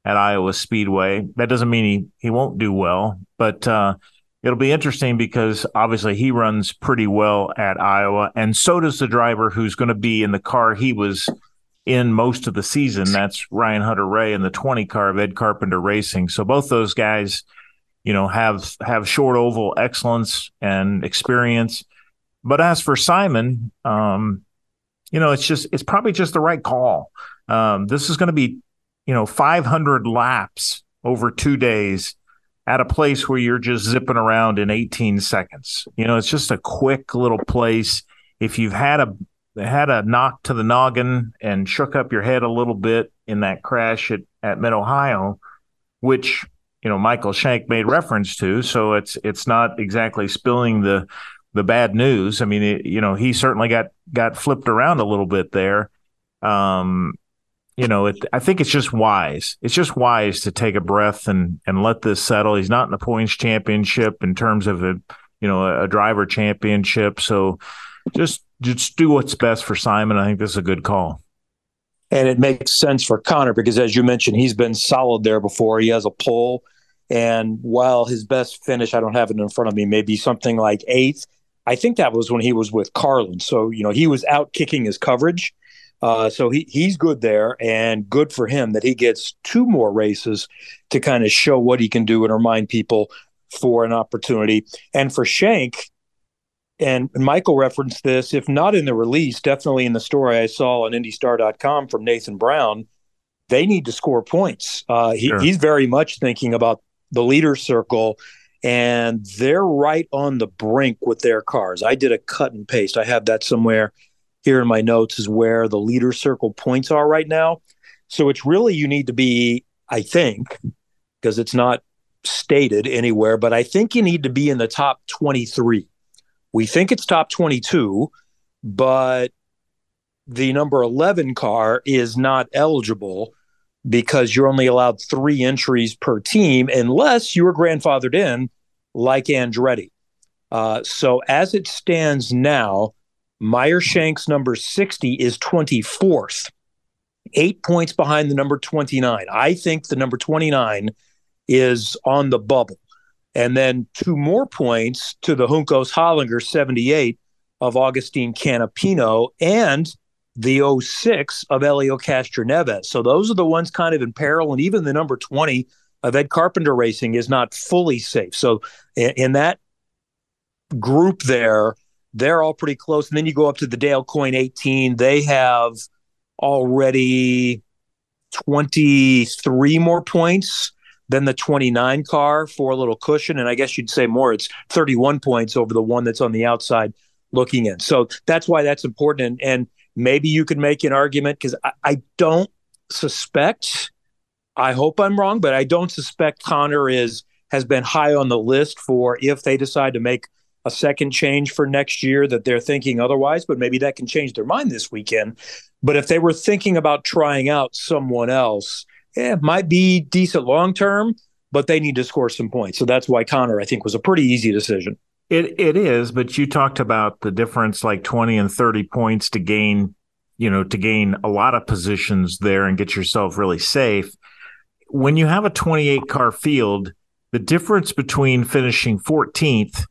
at Iowa Speedway. That doesn't mean he, he won't do well, but uh, it'll be interesting because obviously he runs pretty well at Iowa, and so does the driver who's going to be in the car he was in most of the season. That's Ryan Hunter-Reay in the 20 car of Ed Carpenter Racing. So both those guys, you know, have have short oval excellence and experience. But as for Simon, um, you know, it's just it's probably just the right call. Um, this is going to be, you know, 500 laps over two days at a place where you're just zipping around in 18 seconds. You know, it's just a quick little place. If you've had a had a knock to the noggin and shook up your head a little bit in that crash at, at Mid Ohio, which you know Michael Shank made reference to, so it's it's not exactly spilling the the bad news. I mean, it, you know, he certainly got got flipped around a little bit there. Um, you know, it, I think it's just wise. It's just wise to take a breath and and let this settle. He's not in the points championship in terms of a you know a, a driver championship. So just just do what's best for Simon. I think this is a good call. And it makes sense for Connor because, as you mentioned, he's been solid there before. He has a pull. And while his best finish, I don't have it in front of me, maybe something like eighth, I think that was when he was with Carlin. So, you know, he was out kicking his coverage. Uh, so he, he's good there and good for him that he gets two more races to kind of show what he can do and remind people for an opportunity. And for Shank, and Michael referenced this, if not in the release, definitely in the story I saw on IndyStar.com from Nathan Brown, they need to score points. Uh, he, sure. He's very much thinking about the leader circle and they're right on the brink with their cars. I did a cut and paste. I have that somewhere here in my notes is where the leader circle points are right now. So it's really you need to be, I think, because it's not stated anywhere, but I think you need to be in the top 23. We think it's top 22, but the number 11 car is not eligible because you're only allowed three entries per team unless you were grandfathered in like Andretti. Uh, so as it stands now, Meyer Shanks number 60 is 24th, eight points behind the number 29. I think the number 29 is on the bubble. And then two more points to the Juncos Hollinger 78 of Agustín Canapino and the 06 of Helio Castroneves. So those are the ones kind of in peril. And even the number 20 of Ed Carpenter Racing is not fully safe. So in, in that group there, they're all pretty close. And then you go up to the Dale Coyne 18. They have already 23 more points than the 29 car for a little cushion. And I guess you'd say more. It's 31 points over the one that's on the outside looking in. So that's why that's important. And, and maybe you could make an argument because I, I don't suspect, I hope I'm wrong, but I don't suspect Connor is has been high on the list for if they decide to make a second change for next year that they're thinking otherwise, but maybe that can change their mind this weekend. But if they were thinking about trying out someone else, yeah, it might be decent long term, but they need to score some points. So that's why Connor, I think, was a pretty easy decision. It it is, but you talked about the difference like 20 and 30 points to gain, you know, to gain a lot of positions there and get yourself really safe. When you have a 28 car field, the difference between finishing 14th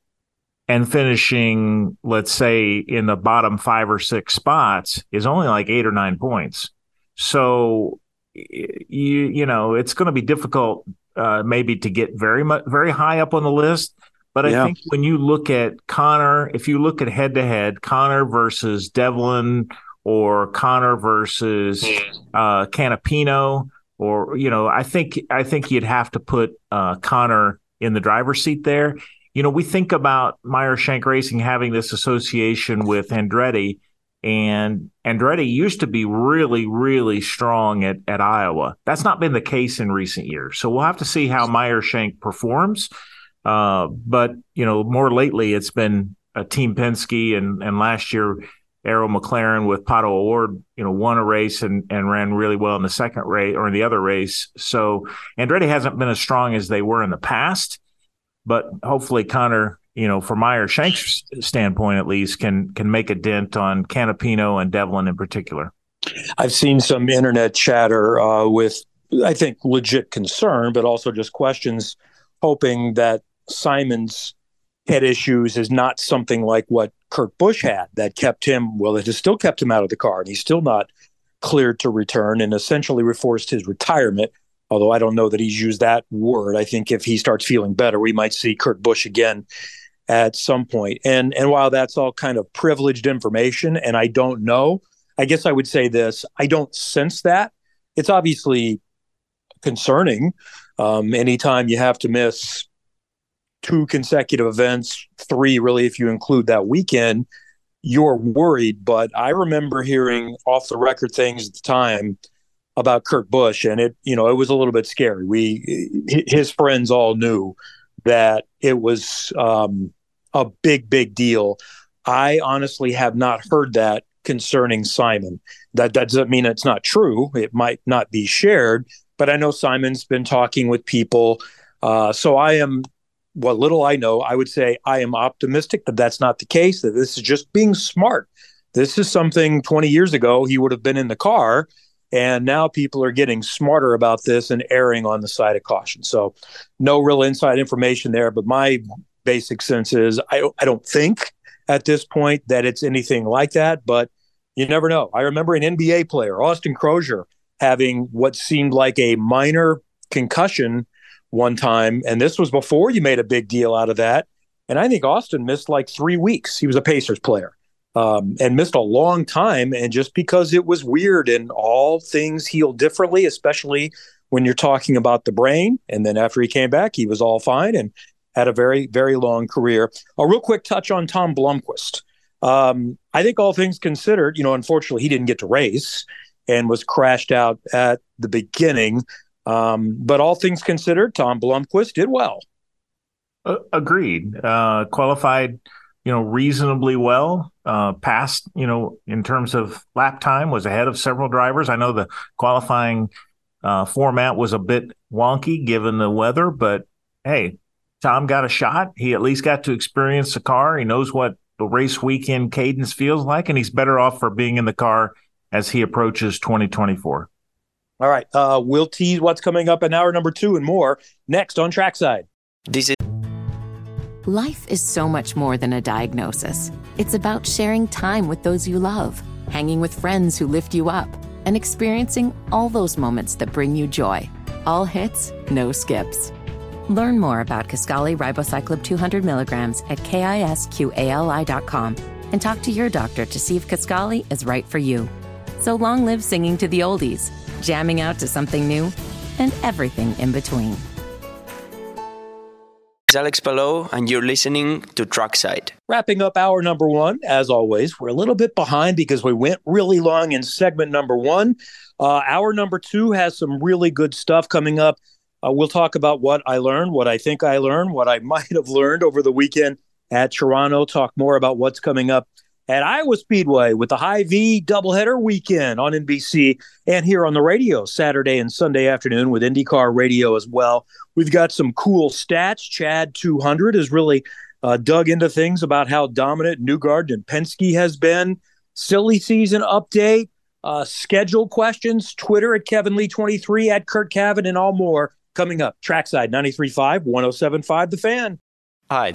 and finishing, let's say, in the bottom five or six spots is only like eight or nine points. So you you know it's going to be difficult uh, maybe to get very much very high up on the list. But I yeah. think when you look at Connor, if you look at head to head, Connor versus Devlin or Connor versus uh, Canapino, or you know, I think I think you'd have to put uh, Connor in the driver's seat there. You know, we think about Meyer Shank Racing having this association with Andretti, and Andretti used to be really, really strong at, at Iowa. That's not been the case in recent years. So we'll have to see how Meyer Shank performs. Uh, but, you know, more lately it's been a Team Penske and, and last year, Arrow McLaren with Pato O'Ward, you know, won a race and, and ran really well in the second race or in the other race. So Andretti hasn't been as strong as they were in the past, but hopefully Connor. you know, from Meyer Shank's standpoint at least, can can make a dent on Canapino and Devlin in particular. I've seen some internet chatter uh, with, I think, legit concern, but also just questions, hoping that Simon's head issues is not something like what Kurt Busch had that kept him. Well, it has still kept him out of the car, and he's still not cleared to return, and essentially forced his retirement. Although I don't know that he's used that word. I think if he starts feeling better, we might see Kurt Busch again at some point. And and while that's all kind of privileged information, and I don't know, I guess I would say this: I don't sense that. It's obviously concerning. Um, anytime you have to miss two consecutive events, three really, if you include that weekend, you're worried. But I remember hearing off the record things at the time about Kurt Busch, and it you know it was a little bit scary. We his friends all knew that it was um, a big, big deal. I honestly have not heard that concerning Simon. That, that doesn't mean it's not true. It might not be shared, but I know Simon's been talking with people. Uh, so I am, what little I know, I would say I am optimistic that that's not the case, that this is just being smart. This is something 20 years ago he would have been in the car. And now people are getting smarter about this and erring on the side of caution. So, no real inside information there. But my basic sense is I I don't think at this point that it's anything like that, but you never know. I remember an NBA player, Austin Croshere, having what seemed like a minor concussion one time. And this was before you made a big deal out of that. And I think Austin missed like three weeks. He was a Pacers player um, and missed a long time. And just because it was weird and all things heal differently, especially when you're talking about the brain. And then after he came back, he was all fine. And had a very, very long career. A real quick touch on Tom Blomqvist. Um, I think all things considered, you know, unfortunately, he didn't get to race and was crashed out at the beginning. Um, but all things considered, Tom Blomqvist did well. Uh, agreed. Uh, qualified, you know, reasonably well. Uh, passed, you know, in terms of lap time, was ahead of several drivers. I know the qualifying uh, format was a bit wonky given the weather, but hey, Tom got a shot. He at least got to experience the car. He knows what the race weekend cadence feels like, and he's better off for being in the car as he approaches 2024. All right. Uh, we'll tease what's coming up in hour number two and more next on Trackside. This is Life is so much more than a diagnosis. It's about sharing time with those you love, hanging with friends who lift you up, and experiencing all those moments that bring you joy. All hits, no skips. Learn more about Kisqali Ribociclib 200 milligrams at kisqali.com and talk to your doctor to see if Kisqali is right for you. So long live singing to the oldies, jamming out to something new, and everything in between. Alex Palou, and you're listening to Trackside. Wrapping up hour number one, as always, we're a little bit behind because we went really long in segment number one. Uh, hour number two has some really good stuff coming up. Uh, we'll talk about what I learned, what I think I learned, what I might have learned over the weekend at Toronto. Talk more about what's coming up at Iowa Speedway with the Hy-Vee doubleheader weekend on NBC and here on the radio Saturday and Sunday afternoon with IndyCar Radio as well. We've got some cool stats. Chad 200 has really uh, dug into things about how dominant Newgarden and Penske has been. Silly season update, uh, schedule questions, Twitter at Kevin Lee 23 at Curt Cavin, and all more coming up. Trackside 93.5, 107.5 The Fan. Hi.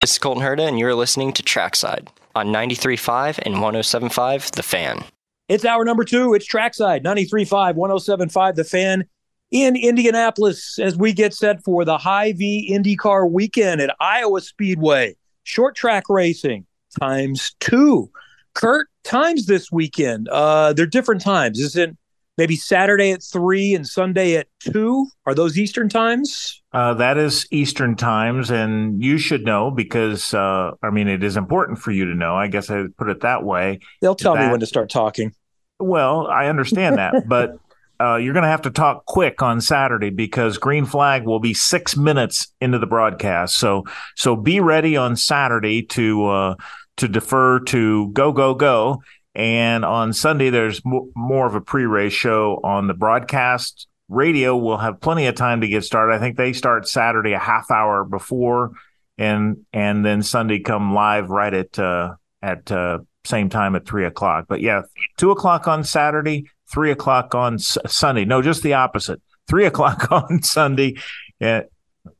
This is Colton Herta, and you're listening to Trackside on 93.5 and 107.5 The Fan. It's hour number two. It's Trackside 93.5, 107.5 The Fan in Indianapolis as we get set for the Hy-Vee IndyCar weekend at Iowa Speedway. Short track racing times two. Curt, times this weekend. Uh, they're different times. Is it maybe Saturday at three and Sunday at two? Are those Eastern times? Uh, that is Eastern times, and you should know because uh, I mean it is important for you to know. I guess I put it that way. They'll tell that, me when to start talking. Well, I understand that, but uh, you're going to have to talk quick on Saturday because Green Flag will be six minutes into the broadcast. So so be ready on Saturday to uh, to defer to go go go. And on Sunday, there's more of a pre-race show on the broadcast. Radio will have plenty of time to get started. I think they start Saturday a half hour before, and and then Sunday come live right at uh, at uh, same time at three o'clock. But yeah, two o'clock on Saturday, three o'clock on S- Sunday. No, just the opposite. Three o'clock on Sunday. Yeah,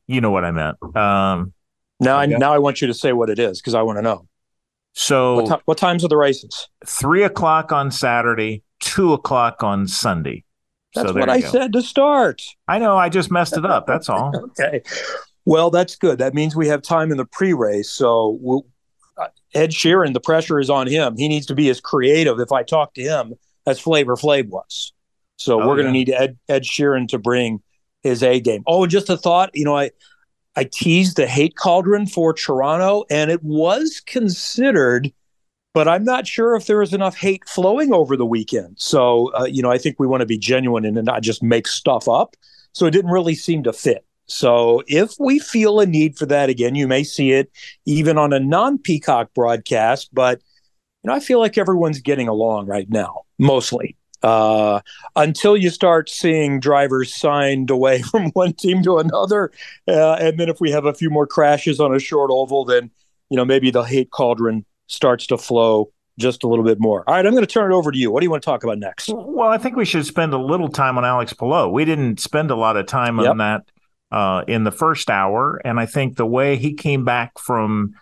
you know what I meant. Um, now, I, now I want you to say what it is because I want to know. So, what, t- what, times are the races? Three o'clock on Saturday, two o'clock on Sunday. That's so what I go. said to start. I know. I just messed it up. That's all. okay. Well, that's good. That means we have time in the pre-race. So we'll, uh, Ed Sheeran, the pressure is on him. He needs to be as creative. If I talk to him, as Flavor Flav was. So Oh, we're going to yeah. need Ed, Ed Sheeran to bring his A game. Oh, and just a thought, you know, I I teased the hate cauldron for Toronto, and it was considered, but I'm not sure if there was enough hate flowing over the weekend. So, uh, you know, I think we want to be genuine and not just make stuff up. So it didn't really seem to fit. So if we feel a need for that again, you may see it even on a non-Peacock broadcast, but you know, I feel like everyone's getting along right now, mostly. Uh, until you start seeing drivers signed away from one team to another, uh, and then if we have a few more crashes on a short oval, then you know maybe the hate cauldron starts to flow just a little bit more. All right, I'm going to turn it over to you. What do you want to talk about next? Well, I think we should spend a little time on Alex Palou. We didn't spend a lot of time Yep. on that uh, in the first hour, and I think the way he came back from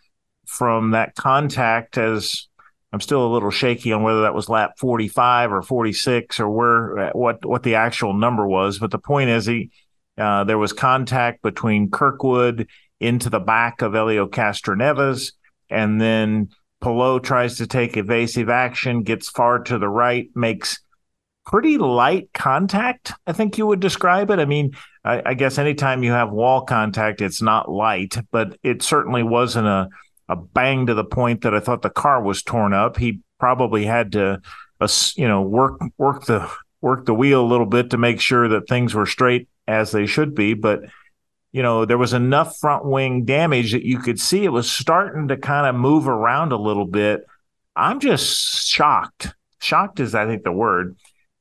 from that contact as I'm still a little shaky on whether that was lap 45 or 46 or where what what the actual number was. But the point is, he uh, there was contact between Kirkwood into the back of Helio Castroneves, and then Palou tries to take evasive action, gets far to the right, makes pretty light contact. I think you would describe it. I mean, I, I guess anytime you have wall contact, it's not light, but it certainly wasn't a a bang to the point that I thought the car was torn up. He probably had to, you know, work work the work the wheel a little bit to make sure that things were straight as they should be. But you know, there was enough front wing damage that you could see it was starting to kind of move around a little bit. I'm just shocked. Shocked is, I think, the word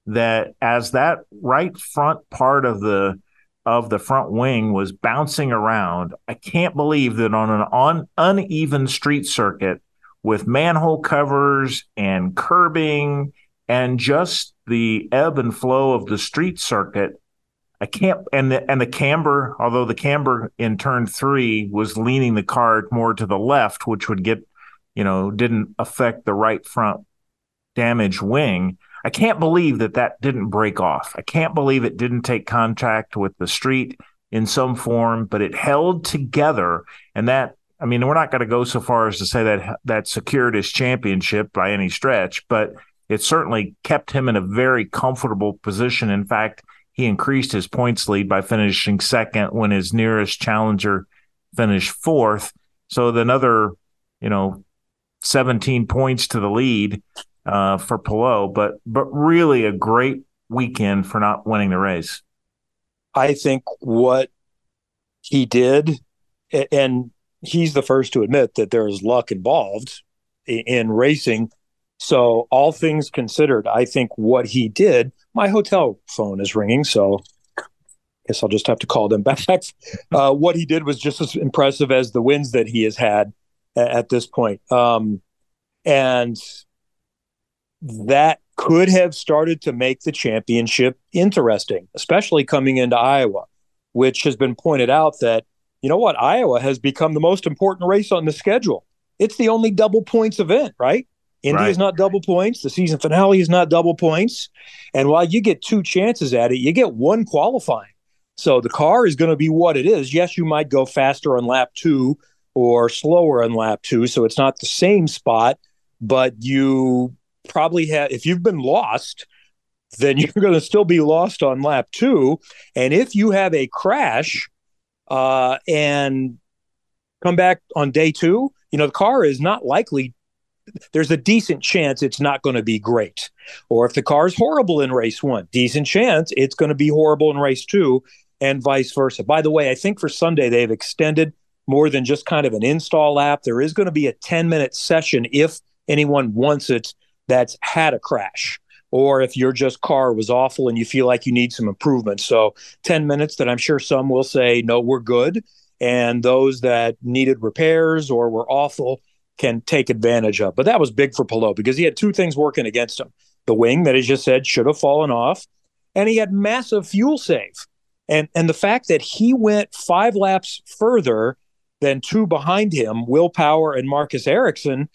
that as that right front part of the of the front wing was bouncing around. I can't believe that on an on uneven street circuit with manhole covers and curbing and just the ebb and flow of the street circuit I can't and the and the camber, although the camber in turn three was leaning the car more to the left, which would get, you know, didn't affect the right front damage wing. I can't believe that that didn't break off. I can't believe it didn't take contact with the street in some form, but it held together. And that, I mean, we're not going to go so far as to say that that secured his championship by any stretch, but it certainly kept him in a very comfortable position. In fact, he increased his points lead by finishing second when his nearest challenger finished fourth. So another, you know, 17 points to the lead uh, for Palou, but but really a great weekend for not winning the race. I think what he did, and he's the first to admit that there is luck involved in racing. So all things considered, I think what he did my hotel phone is ringing, so I guess I'll just have to call them back. Uh, what he did was just as impressive as the wins that he has had at, at this point. Um, and that could have started to make the championship interesting, especially coming into Iowa, which has been pointed out that, you know what, Iowa has become the most important race on the schedule. It's the only double points event, right? Indy right. is not double points. The season finale is not double points. And while you get two chances at it, you get one qualifying. So the car is going to be what it is. Yes, you might go faster on lap two or slower on lap two. So it's not the same spot, but you probably have, if you've been lost, then you're going to still be lost on lap two. And if you have a crash uh, and come back on day two, you know, the car is not likely there's a decent chance it's not going to be great. Or if the car is horrible in race one, decent chance it's going to be horrible in race two, and vice versa. By the way, I think for Sunday they've extended more than just kind of an install lap. There is going to be a 10 minute session if anyone wants it that's had a crash or if your just car was awful and you feel like you need some improvement. So 10 minutes that I'm sure some will say, no, we're good. And those that needed repairs or were awful can take advantage of. But that was big for Palou because he had two things working against him. The wing that he just said should have fallen off, and he had massive fuel save. And and the fact that he went five laps further than two behind him, Will Power and Marcus Ericsson,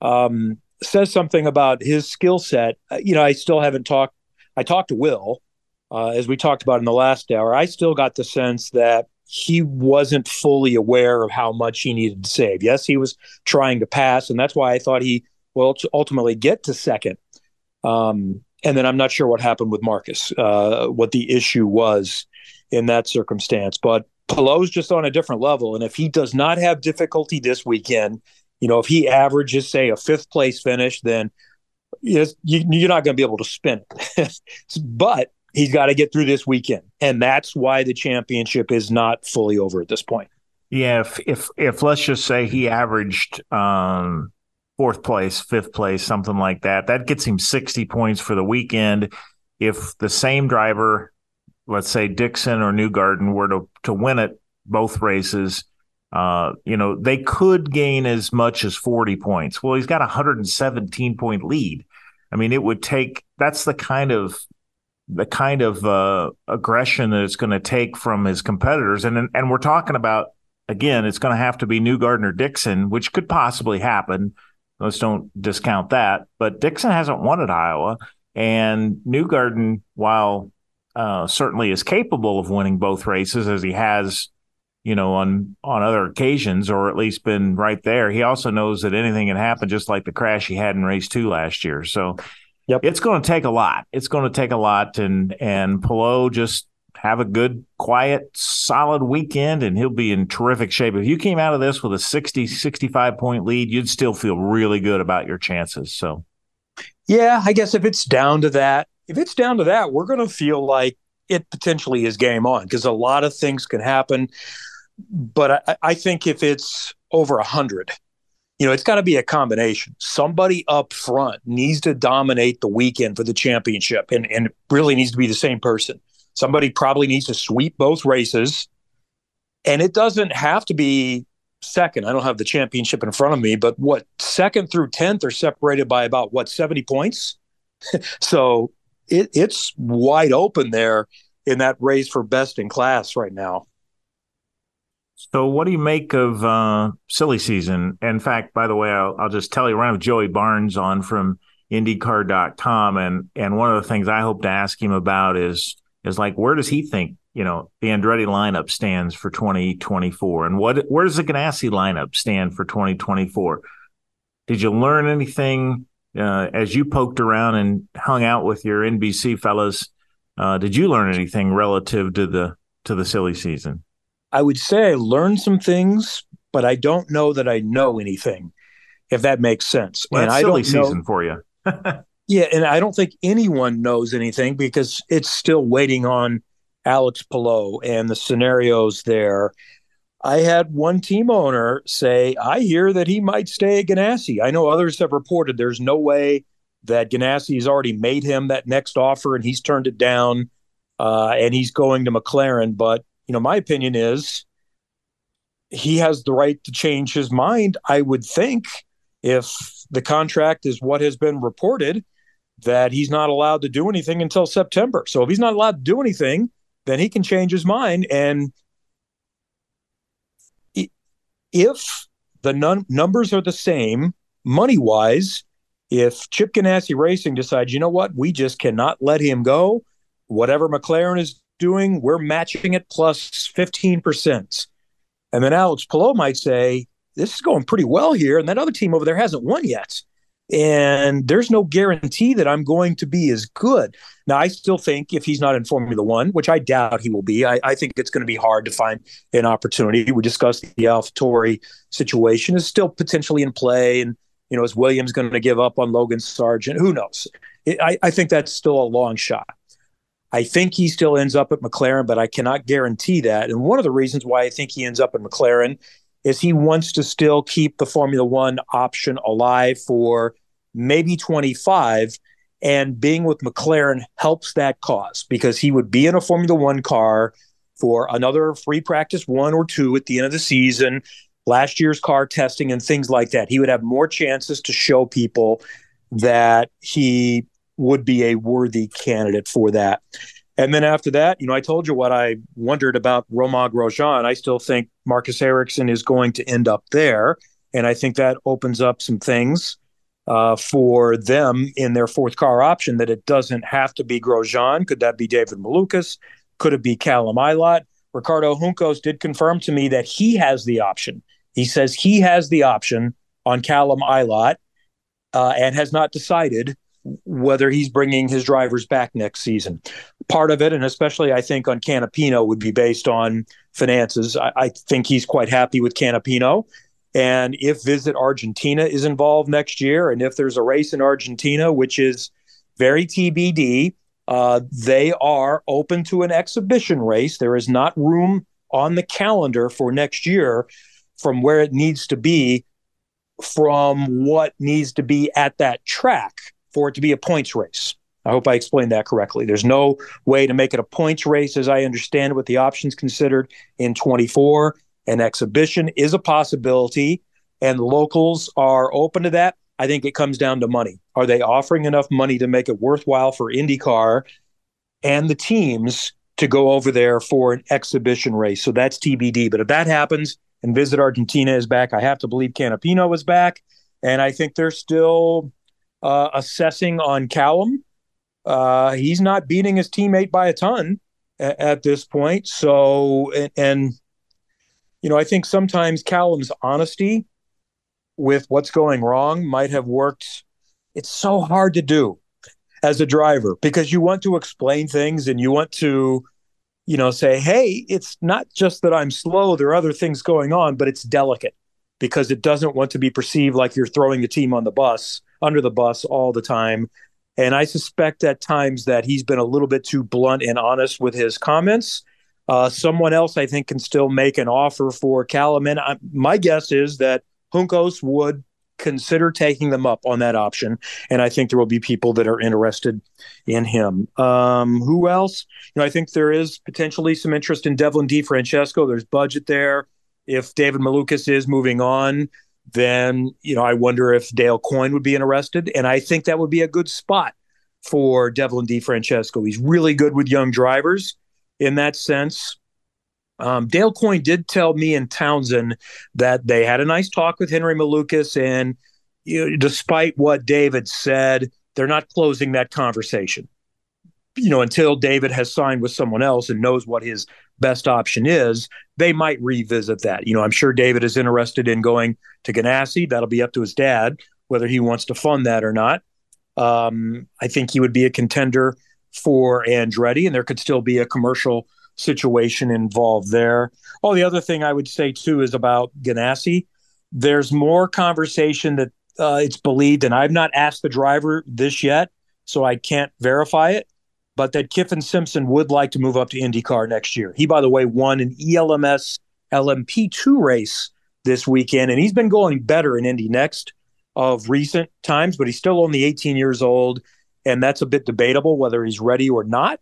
um, says something about his skill set. Uh, you know, I still haven't talked. I talked to Will, uh, as we talked about in the last hour. I still got the sense that he wasn't fully aware of how much he needed to save. Yes, he was trying to pass, and that's why I thought he will ultimately get to second. Um, and then I'm not sure what happened with Marcus, uh, what the issue was in that circumstance. But Palou's just on a different level, and if he does not have difficulty this weekend, you know, if he averages say a fifth place finish, then you, you're not going to be able to spin but he's got to get through this weekend, and that's why the championship is not fully over at this point. Yeah, if if if let's just say he averaged um, fourth place, fifth place, something like that, that gets him sixty points for the weekend. If the same driver, let's say Dixon or Newgarden, were to to win it both races, uh, you know, they could gain as much as 40 points. Well, he's got a 117 point lead. I mean, it would take that's the kind of the kind of uh, aggression that it's going to take from his competitors. And and we're talking about again, it's going to have to be Newgarden Dixon, which could possibly happen. Let's don't discount that. But Dixon hasn't won at Iowa, and New Newgarden, while uh, certainly is capable of winning both races as he has, you know, on on other occasions, or at least been right there. He also knows that anything can happen, just like the crash he had in race two last year. So Yep. It's going to take a lot. It's going to take a lot, and and Palou just have a good, quiet, solid weekend, and he'll be in terrific shape. If you came out of this with a 60, 65 point lead, you'd still feel really good about your chances. So, yeah, I guess if it's down to that, if it's down to that, we're going to feel like it potentially is game on because a lot of things can happen. But I, I think if it's over a hundred, you know, it's got to be a combination. Somebody up front needs to dominate the weekend for the championship, and and really needs to be the same person. Somebody probably needs to sweep both races, and it doesn't have to be second. I don't have the championship in front of me, but what second through tenth are separated by about what seventy points. so it, it's wide open there in that race for best in class right now. So, what do you make of uh, silly season? In fact, by the way, I'll, I'll just tell you, going have Joey Barnes on from IndyCar.com, and and one of the things I hope to ask him about is is like where does he think you know the Andretti lineup stands for 2024, and what where does the Ganassi lineup stand for 2024? Did you learn anything uh, as you poked around and hung out with your NBC fellas? Uh, did you learn anything relative to the to the silly season? I would say I learned some things, but I don't know that I know anything, if that makes sense. Well, and I silly don't know, season for you. yeah, and I don't think anyone knows anything because it's still waiting on Alex Palou and the scenarios there. I had one team owner say, I hear that he might stay at Ganassi. I know others have reported there's no way that Ganassi has already made him that next offer and he's turned it down uh, and he's going to McLaren. But you know, my opinion is he has the right to change his mind. I would think if the contract is what has been reported, that he's not allowed to do anything until September. So if he's not allowed to do anything, then he can change his mind. And if the num- numbers are the same money wise, if Chip Ganassi Racing decides, you know what, we just cannot let him go, whatever McLaren is doing, we're matching it plus 15%. And then Alex Palou might say, this is going pretty well here. And that other team over there hasn't won yet. And there's no guarantee that I'm going to be as good. Now, I still think if he's not in Formula One, which I doubt he will be, I, I think it's going to be hard to find an opportunity. We discussed the AlphaTauri situation is still potentially in play. And, you know, is Williams going to give up on Logan Sargeant? Who knows? It, I, I think that's still a long shot. I think he still ends up at McLaren, but I cannot guarantee that. And one of the reasons why I think he ends up at McLaren is he wants to still keep the Formula One option alive for maybe 25. And being with McLaren helps that cause because he would be in a Formula One car for another free practice one or two at the end of the season, last year's car testing, and things like that. He would have more chances to show people that he would be a worthy candidate for that. And then after that, you know, I told you what I wondered about Romain Grosjean. I still think Marcus Ericsson is going to end up there. And I think that opens up some things uh, for them in their fourth car option that it doesn't have to be Grosjean. Could that be David Malukas? Could it be Callum Ilott? Ricardo Juncos did confirm to me that he has the option. He says he has the option on Callum Ilott uh, and has not decided whether he's bringing his drivers back next season. Part of it, and especially I think on Canapino, would be based on finances. I, I think he's quite happy with Canapino. And if Visit Argentina is involved next year, and if there's a race in Argentina, which is very TBD, uh, they are open to an exhibition race. There is not room on the calendar for next year from where it needs to be from what needs to be at that track for it to be a points race. I hope I explained that correctly. There's no way to make it a points race, as I understand it, with the options considered in 24. An exhibition is a possibility, and locals are open to that. I think it comes down to money. Are they offering enough money to make it worthwhile for IndyCar and the teams to go over there for an exhibition race? So that's TBD. But if that happens and Visit Argentina is back, I have to believe Canapino is back. And I think they're still uh, assessing on Callum. Uh, he's not beating his teammate by a ton at, at this point. So, and, and, you know, I think sometimes Callum's honesty with what's going wrong might have worked. It's so hard to do as a driver because you want to explain things and you want to you know, say, hey, it's not just that I'm slow, there are other things going on, but it's delicate because it doesn't want to be perceived like you're throwing the team on the bus, under the bus all the time. And I suspect at times that he's been a little bit too blunt and honest with his comments. Uh, someone else, I think, can still make an offer for Kalaman. I, my guess is that Juncos would consider taking them up on that option. And I think there will be people that are interested in him. Um, who else? You know, I think there is potentially some interest in Devlin DeFrancesco. There's budget there. If David Malukas is moving on, then, you know, I wonder if Dale Coyne would be interested. And I think that would be a good spot for Devlin DeFrancesco. He's really good with young drivers in that sense. Um, Dale Coyne did tell me and Townsend that they had a nice talk with Henry Malukas, and you know, despite what David said, they're not closing that conversation. You know, until David has signed with someone else and knows what his best option is, they might revisit that. You know, I'm sure David is interested in going to Ganassi. That'll be up to his dad whether he wants to fund that or not. Um, I think he would be a contender for Andretti, and there could still be a commercial situation involved there. Oh, the other thing I would say too is about Ganassi. There's more conversation that uh, it's believed, and I've not asked the driver this yet, so I can't verify it, but that Kyffin Simpson would like to move up to IndyCar next year. He, by the way, won an ELMS LMP2 race this weekend, and he's been going better in Indy Next of recent times, but he's still only 18 years old, and that's a bit debatable whether he's ready or not.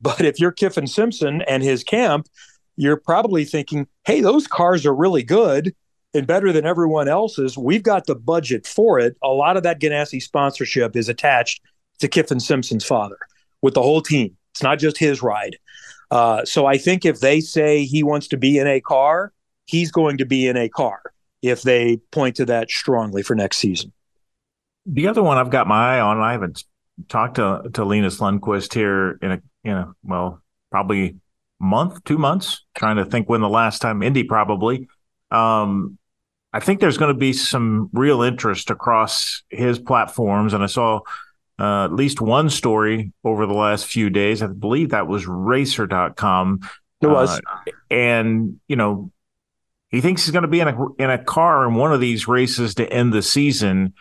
But if you're Kyffin Simpson and his camp, you're probably thinking, hey, those cars are really good and better than everyone else's. We've got the budget for it. A lot of that Ganassi sponsorship is attached to Kyffin Simpson's father with the whole team. It's not just his ride. Uh, so I think if they say he wants to be in a car, he's going to be in a car if they point to that strongly for next season. The other one I've got my eye on, I haven't talked to to Linus Lundqvist here in a you know, well, probably month, two months, trying to think when the last time Indy probably. Um, I think there's going to be some real interest across his platforms. And I saw uh, at least one story over the last few days. I believe that was racer.com. It was. Uh, and, you know, he thinks he's going to be in a, in a car in one of these races to end the season.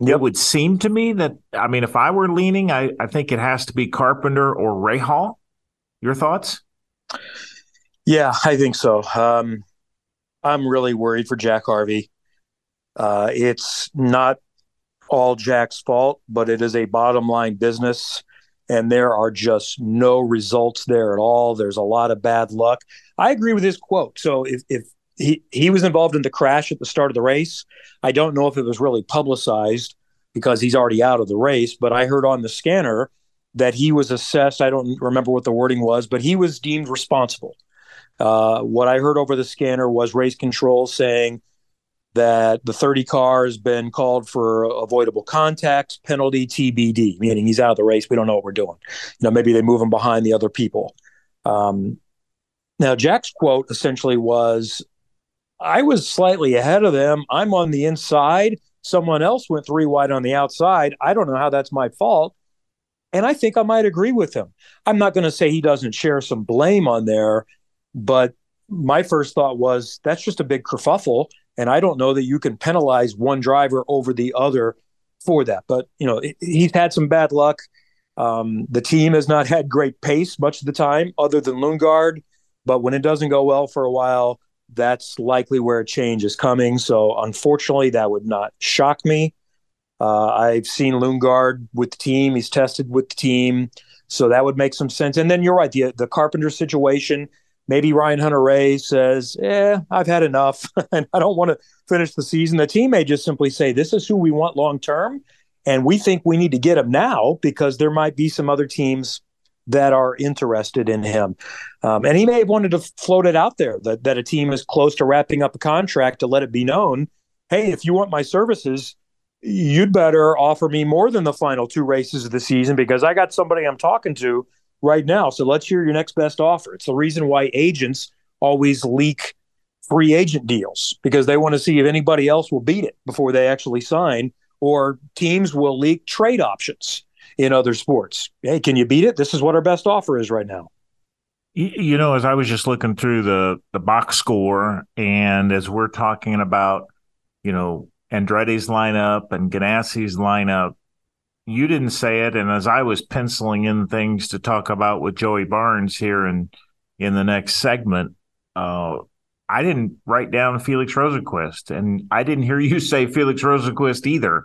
Yep. It would seem to me that I mean, if I were leaning, I, I think it has to be Carpenter or Rahal. Your thoughts? Yeah, I think so. Um, I'm really worried for Jack Harvey. Uh, it's not all Jack's fault, but it is a bottom line business, and there are just no results there at all. There's a lot of bad luck. I agree with his quote. So if, if he he was involved in the crash at the start of the race. I don't know if it was really publicized because he's already out of the race, but I heard on the scanner that he was assessed. I don't remember what the wording was, but he was deemed responsible. Uh, what I heard over the scanner was race control saying that the 30 car has been called for avoidable contact penalty TBD, meaning he's out of the race. We don't know what we're doing. You know, maybe they move him behind the other people. Um, now, Jack's quote essentially was I was slightly ahead of them. I'm on the inside. Someone else went three wide on the outside. I don't know how that's my fault. And I think I might agree with him. I'm not going to say he doesn't share some blame on there, but my first thought was that's just a big kerfuffle. And I don't know that you can penalize one driver over the other for that. But, you know, he's had some bad luck. Um, the team has not had great pace much of the time, other than Lundgaard. But when it doesn't go well for a while, that's likely where a change is coming. So unfortunately, that would not shock me. Uh, I've seen Lundgaard with the team. He's tested with the team, so that would make some sense. And then you're right, the the Carpenter situation. Maybe Ryan Hunter-Reay says, "Yeah, I've had enough, and I don't want to finish the season." The team may just simply say, "This is who we want long term, and we think we need to get him now because there might be some other teams that are interested in him. Um, and he may have wanted to float it out there that, that a team is close to wrapping up a contract to let it be known hey, if you want my services, you'd better offer me more than the final two races of the season because I got somebody I'm talking to right now. So let's hear your next best offer. It's the reason why agents always leak free agent deals because they want to see if anybody else will beat it before they actually sign, or teams will leak trade options in other sports. Hey, can you beat it? This is what our best offer is right now. You know, as I was just looking through the the box score, and as we're talking about, you know, Andretti's lineup and Ganassi's lineup, you didn't say it, and as I was penciling in things to talk about with Joey Barnes here in in the next segment, uh, I didn't write down Felix Rosenqvist, and I didn't hear you say Felix Rosenqvist either.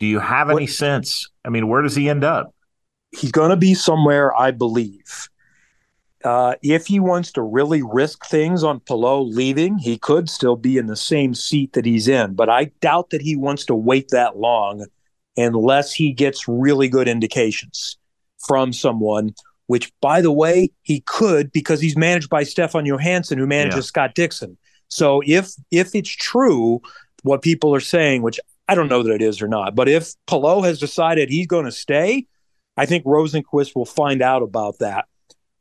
Do you have any what? sense? I mean, where does he end up? He's going to be somewhere, I believe. Uh, if he wants to really risk things on Palou leaving, he could still be in the same seat that he's in. But I doubt that he wants to wait that long unless he gets really good indications from someone, which, by the way, he could because he's managed by Stefan Johansson, who manages yeah. Scott Dixon. So if if it's true what people are saying, which I don't know that it is or not, but if Palou has decided he's going to stay, I think Rosenqvist will find out about that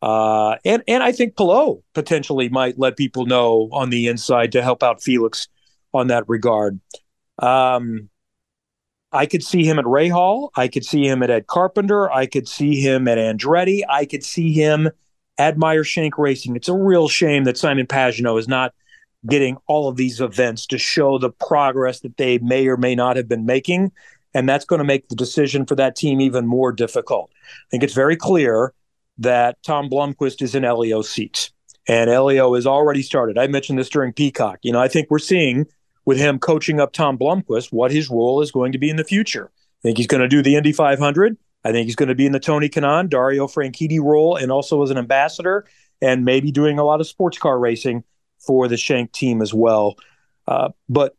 uh, and and I think Palou potentially might let people know on the inside to help out Felix on that regard. Um, I could see him at Rahal. I could see him at Ed Carpenter. I could see him at Andretti. I could see him at Meyer Shank Racing. It's a real shame that Simon Pagenaud is not getting all of these events to show the progress that they may or may not have been making. And that's going to make the decision for that team even more difficult. I think it's very clear that Tom Blomqvist is in Helio's seats. And Helio has already started. I mentioned this during Peacock. You know, I think we're seeing with him coaching up Tom Blomqvist what his role is going to be in the future. I think he's going to do the Indy 500. I think he's going to be in the Tony Kanaan, Dario Franchitti role, and also as an ambassador, and maybe doing a lot of sports car racing for the Shank team as well. Uh, but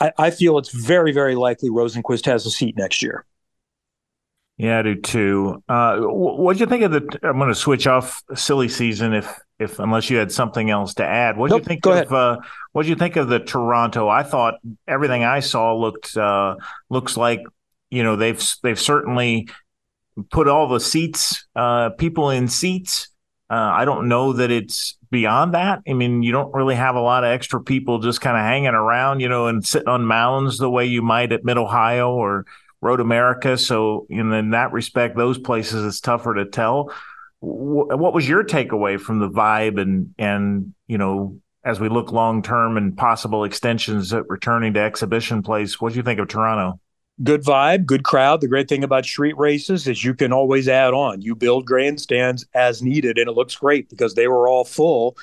I, I, feel it's very, very likely Rosenqvist has a seat next year. Yeah, I do too. Uh, what do you think of the? I'm going to switch off silly season if if unless you had something else to add. What do nope, you think of? Uh, what do you think of the Toronto? I thought everything I saw looked uh, looks like you know they've they've certainly put all the seats, uh, people in seats. Uh, I don't know that it's beyond that. I mean, you don't really have a lot of extra people just kind of hanging around, you know, and sitting on mounds the way you might at Mid Ohio or Road America. So in, in that respect, those places it's tougher to tell. What was your takeaway from the vibe and and you know as we look long term and possible extensions at returning to exhibition place? What do you think of Toronto? Good vibe, good crowd. The great thing about street races is you can always add on. You build grandstands as needed, and it looks great because they were all full.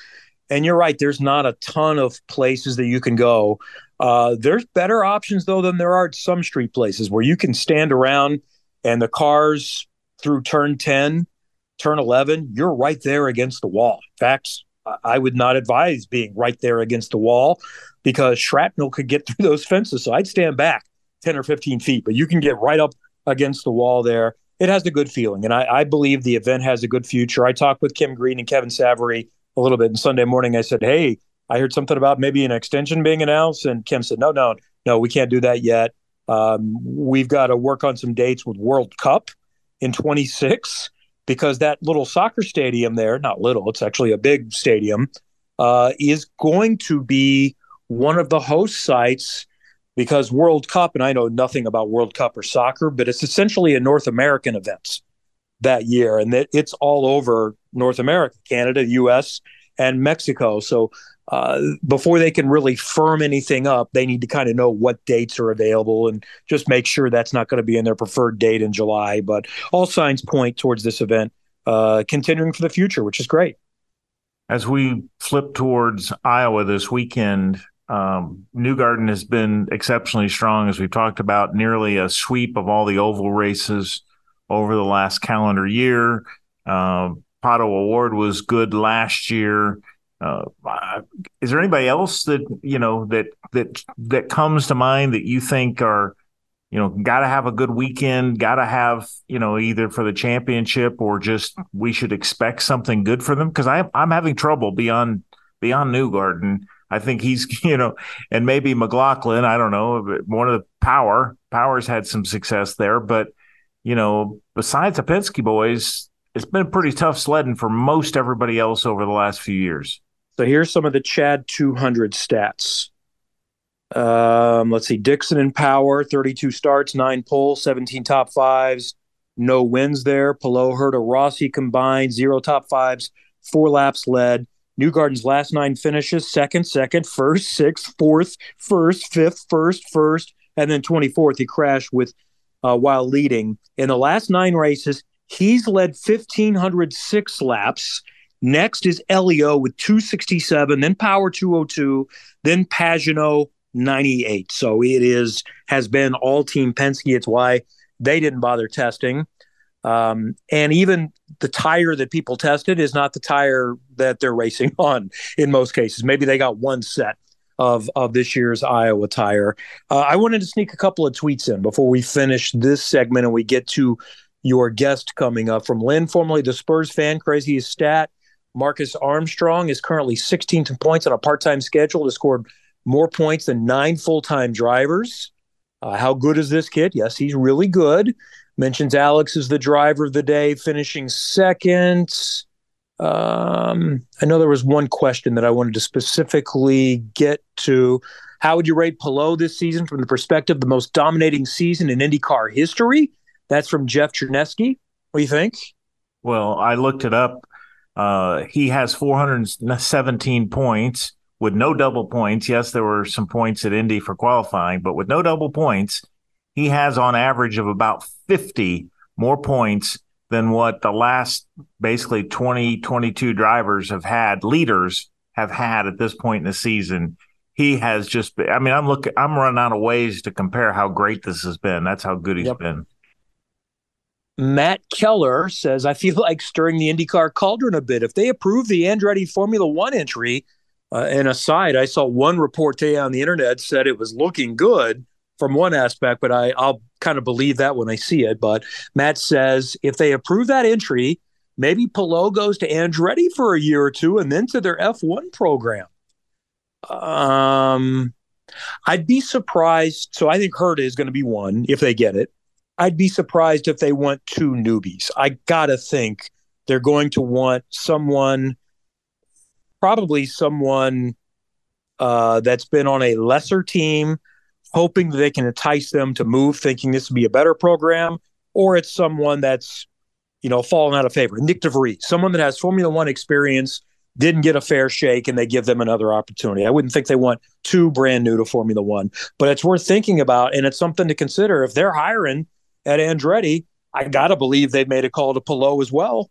And you're right, there's not a ton of places that you can go uh, there's better options though than there are at some street places where you can stand around and the cars through turn 10, turn 11, you're right there against the wall. In fact, I would not advise being right there against the wall because shrapnel could get through those fences. So I'd stand back 10 or 15 feet, but you can get right up against the wall there. It has a good feeling. And I, I believe the event has a good future. I talked with Kim Green and Kevin Savoree a little bit. And Sunday morning, I said, Hey, I heard something about maybe an extension being announced, and Kim said, "No, no, no, we can't do that yet. Um, we've got to work on some dates with World Cup in 26 because that little soccer stadium there, not little, it's actually a big stadium, uh, is going to be one of the host sites because World Cup, and I know nothing about World Cup or soccer, but it's essentially a North American event that year, and that it's all over North America, Canada, U.S., and Mexico. So uh, before they can really firm anything up, they need to kind of know what dates are available and just make sure that's not going to be in their preferred date in July. But all signs point towards this event uh, continuing for the future, which is great. As we flip towards Iowa this weekend, um, Newgarden has been exceptionally strong, as we've talked about, nearly a sweep of all the oval races over the last calendar year. Uh, Pato O'Ward was good last year. Uh, is there anybody else that you know that that that comes to mind that you think are you know got to have a good weekend got to have you know either for the championship or just we should expect something good for them? Because i'm i'm having trouble beyond beyond newgarden. I think he's you know and maybe mclaughlin i don't know one of the power powers had some success there but you know besides the penske boys it's been pretty tough sledding for most everybody else over the last few years so here's some of the Chad 200 stats. Um, let's see. Dixon in power, 32 starts, nine poles, 17 top fives, no wins there. Palou, Herta, Rossi combined, zero top fives, four laps led. Newgarden's last nine finishes second, second, first, sixth, fourth, first, fifth, first, first, and then 24th. He crashed with uh, while leading. In the last nine races, he's led 1,506 laps. Next is Helio with 267, then Power 202, then Pagenaud 98. So it is has been all team Penske. It's why they didn't bother testing. Um, and even the tire that people tested is not the tire that they're racing on in most cases. Maybe they got one set of of this year's Iowa tire. Uh, I wanted to sneak a couple of tweets in before we finish this segment and we get to your guest coming up from Lynn, formerly the Spurs fan. Crazy stat: Marcus Armstrong is currently 16th in points on a part-time schedule to score more points than nine full-time drivers. Uh, how good is this kid? Yes, he's really good. Mentions Alex is the driver of the day, finishing second. Um, I know there was one question that I wanted to specifically get to. How would you rate Palou this season from the perspective of the most dominating season in IndyCar history? That's from Jeff Chernesky. What do you think? Well, I looked it up. Uh, he has 417 points with no double points. Yes, there were some points at Indy for qualifying, but with no double points, he has on average of about 50 more points than what the last basically 20, 22 drivers have had, leaders have had at this point in the season. He has just been, I mean, I'm looking, I'm running out of ways to compare how great this has been. That's how good he's yep. been. Matt Keller says, I feel like stirring the IndyCar cauldron a bit. If they approve the Andretti Formula One entry, uh, and aside, I saw one report today on the internet said it was looking good from one aspect, but I, I'll kind of believe that when I see it. But Matt says if they approve that entry, maybe Palou goes to Andretti for a year or two and then to their F1 program. Um, I'd be surprised. So I think Herta is going to be one if they get it. I'd be surprised if they want two newbies. I got to think they're going to want someone, probably someone uh, that's been on a lesser team hoping that they can entice them to move, thinking this would be a better program, or it's someone that's, you know, fallen out of favor. Nyck de Vries, someone that has Formula One experience, didn't get a fair shake, and they give them another opportunity. I wouldn't think they want two brand new to Formula One, but it's worth thinking about, and it's something to consider. If they're hiring at Andretti, I gotta believe they've made a call to Palou as well.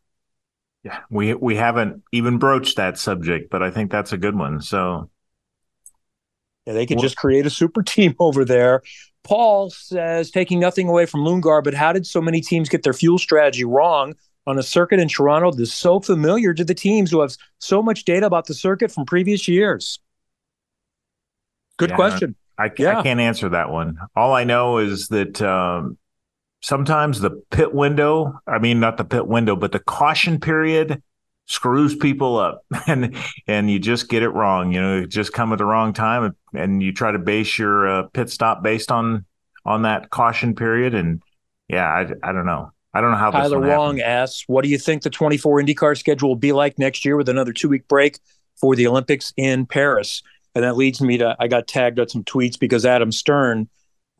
Yeah, we we haven't even broached that subject, but I think that's a good one. So yeah, they could well, just create a super team over there. Paul says, taking nothing away from Lundgaard, but how did so many teams get their fuel strategy wrong on a circuit in Toronto that's so familiar to the teams who have so much data about the circuit from previous years? Good yeah, question. I, yeah. I, can't answer that one. All I know is that um, sometimes the pit window, I mean, not the pit window, but the caution period screws people up. And and you just get it wrong you know just come at the wrong time and you try to base your uh, pit stop based on on that caution period. And yeah i, I don't know. I don't know how tyler wong asks what do you think the 24 indycar schedule will be like next year with another two week break for the olympics in paris? And that leads me to i got tagged on some tweets because adam stern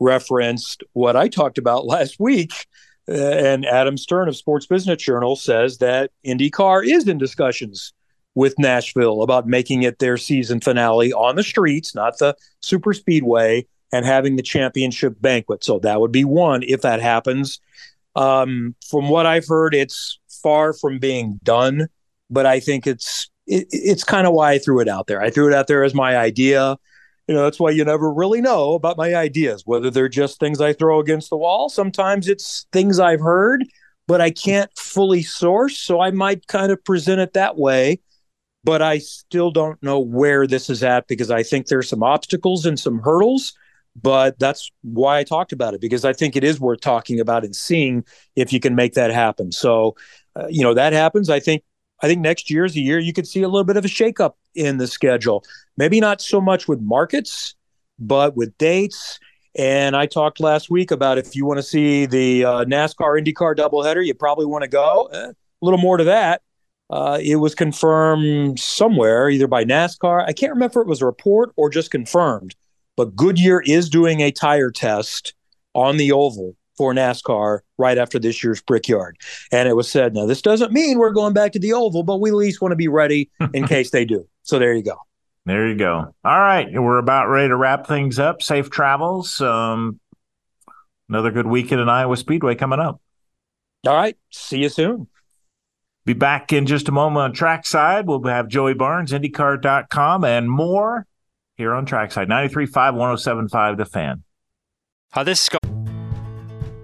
referenced what i talked about last week uh, and Adam Stern of Sports Business Journal says that IndyCar is in discussions with Nashville about making it their season finale on the streets, not the super speedway, and having the championship banquet. So that would be one if that happens. Um, from what I've heard, it's far from being done, but I think it's it, it's kind of why I threw it out there. I threw it out there as my idea you know that's why you never really know about my ideas whether they're just things i throw against the wall. Sometimes it's things i've heard but i can't fully source so i might kind of present it that way but i still don't know where this is at because i think there's some obstacles and some hurdles but that's why i talked about it because i think it is worth talking about and seeing if you can make that happen. So uh, you know that happens. I think I think next year is a year you could see a little bit of a shakeup in the schedule. Maybe not so much with markets, but with dates. And I talked last week about if you want to see the uh, NASCAR IndyCar doubleheader, you probably want to go. Eh, a little more to that. Uh, it was confirmed somewhere, either by NASCAR. I can't remember if it was a report or just confirmed. But Goodyear is doing a tire test on the oval for NASCAR right after this year's Brickyard. And it was said, now, this doesn't mean we're going back to the Oval, but we at least want to be ready in case they do. So there you go. There you go. All right. We're about ready to wrap things up. Safe travels. Um, another good weekend in Iowa Speedway coming up. All right. See you soon. Be back in just a moment on Trackside. We'll have Joey Barnes, IndyCar.com, and more here on Trackside 93.5, 107.5, The Fan. Hi, this is Scott.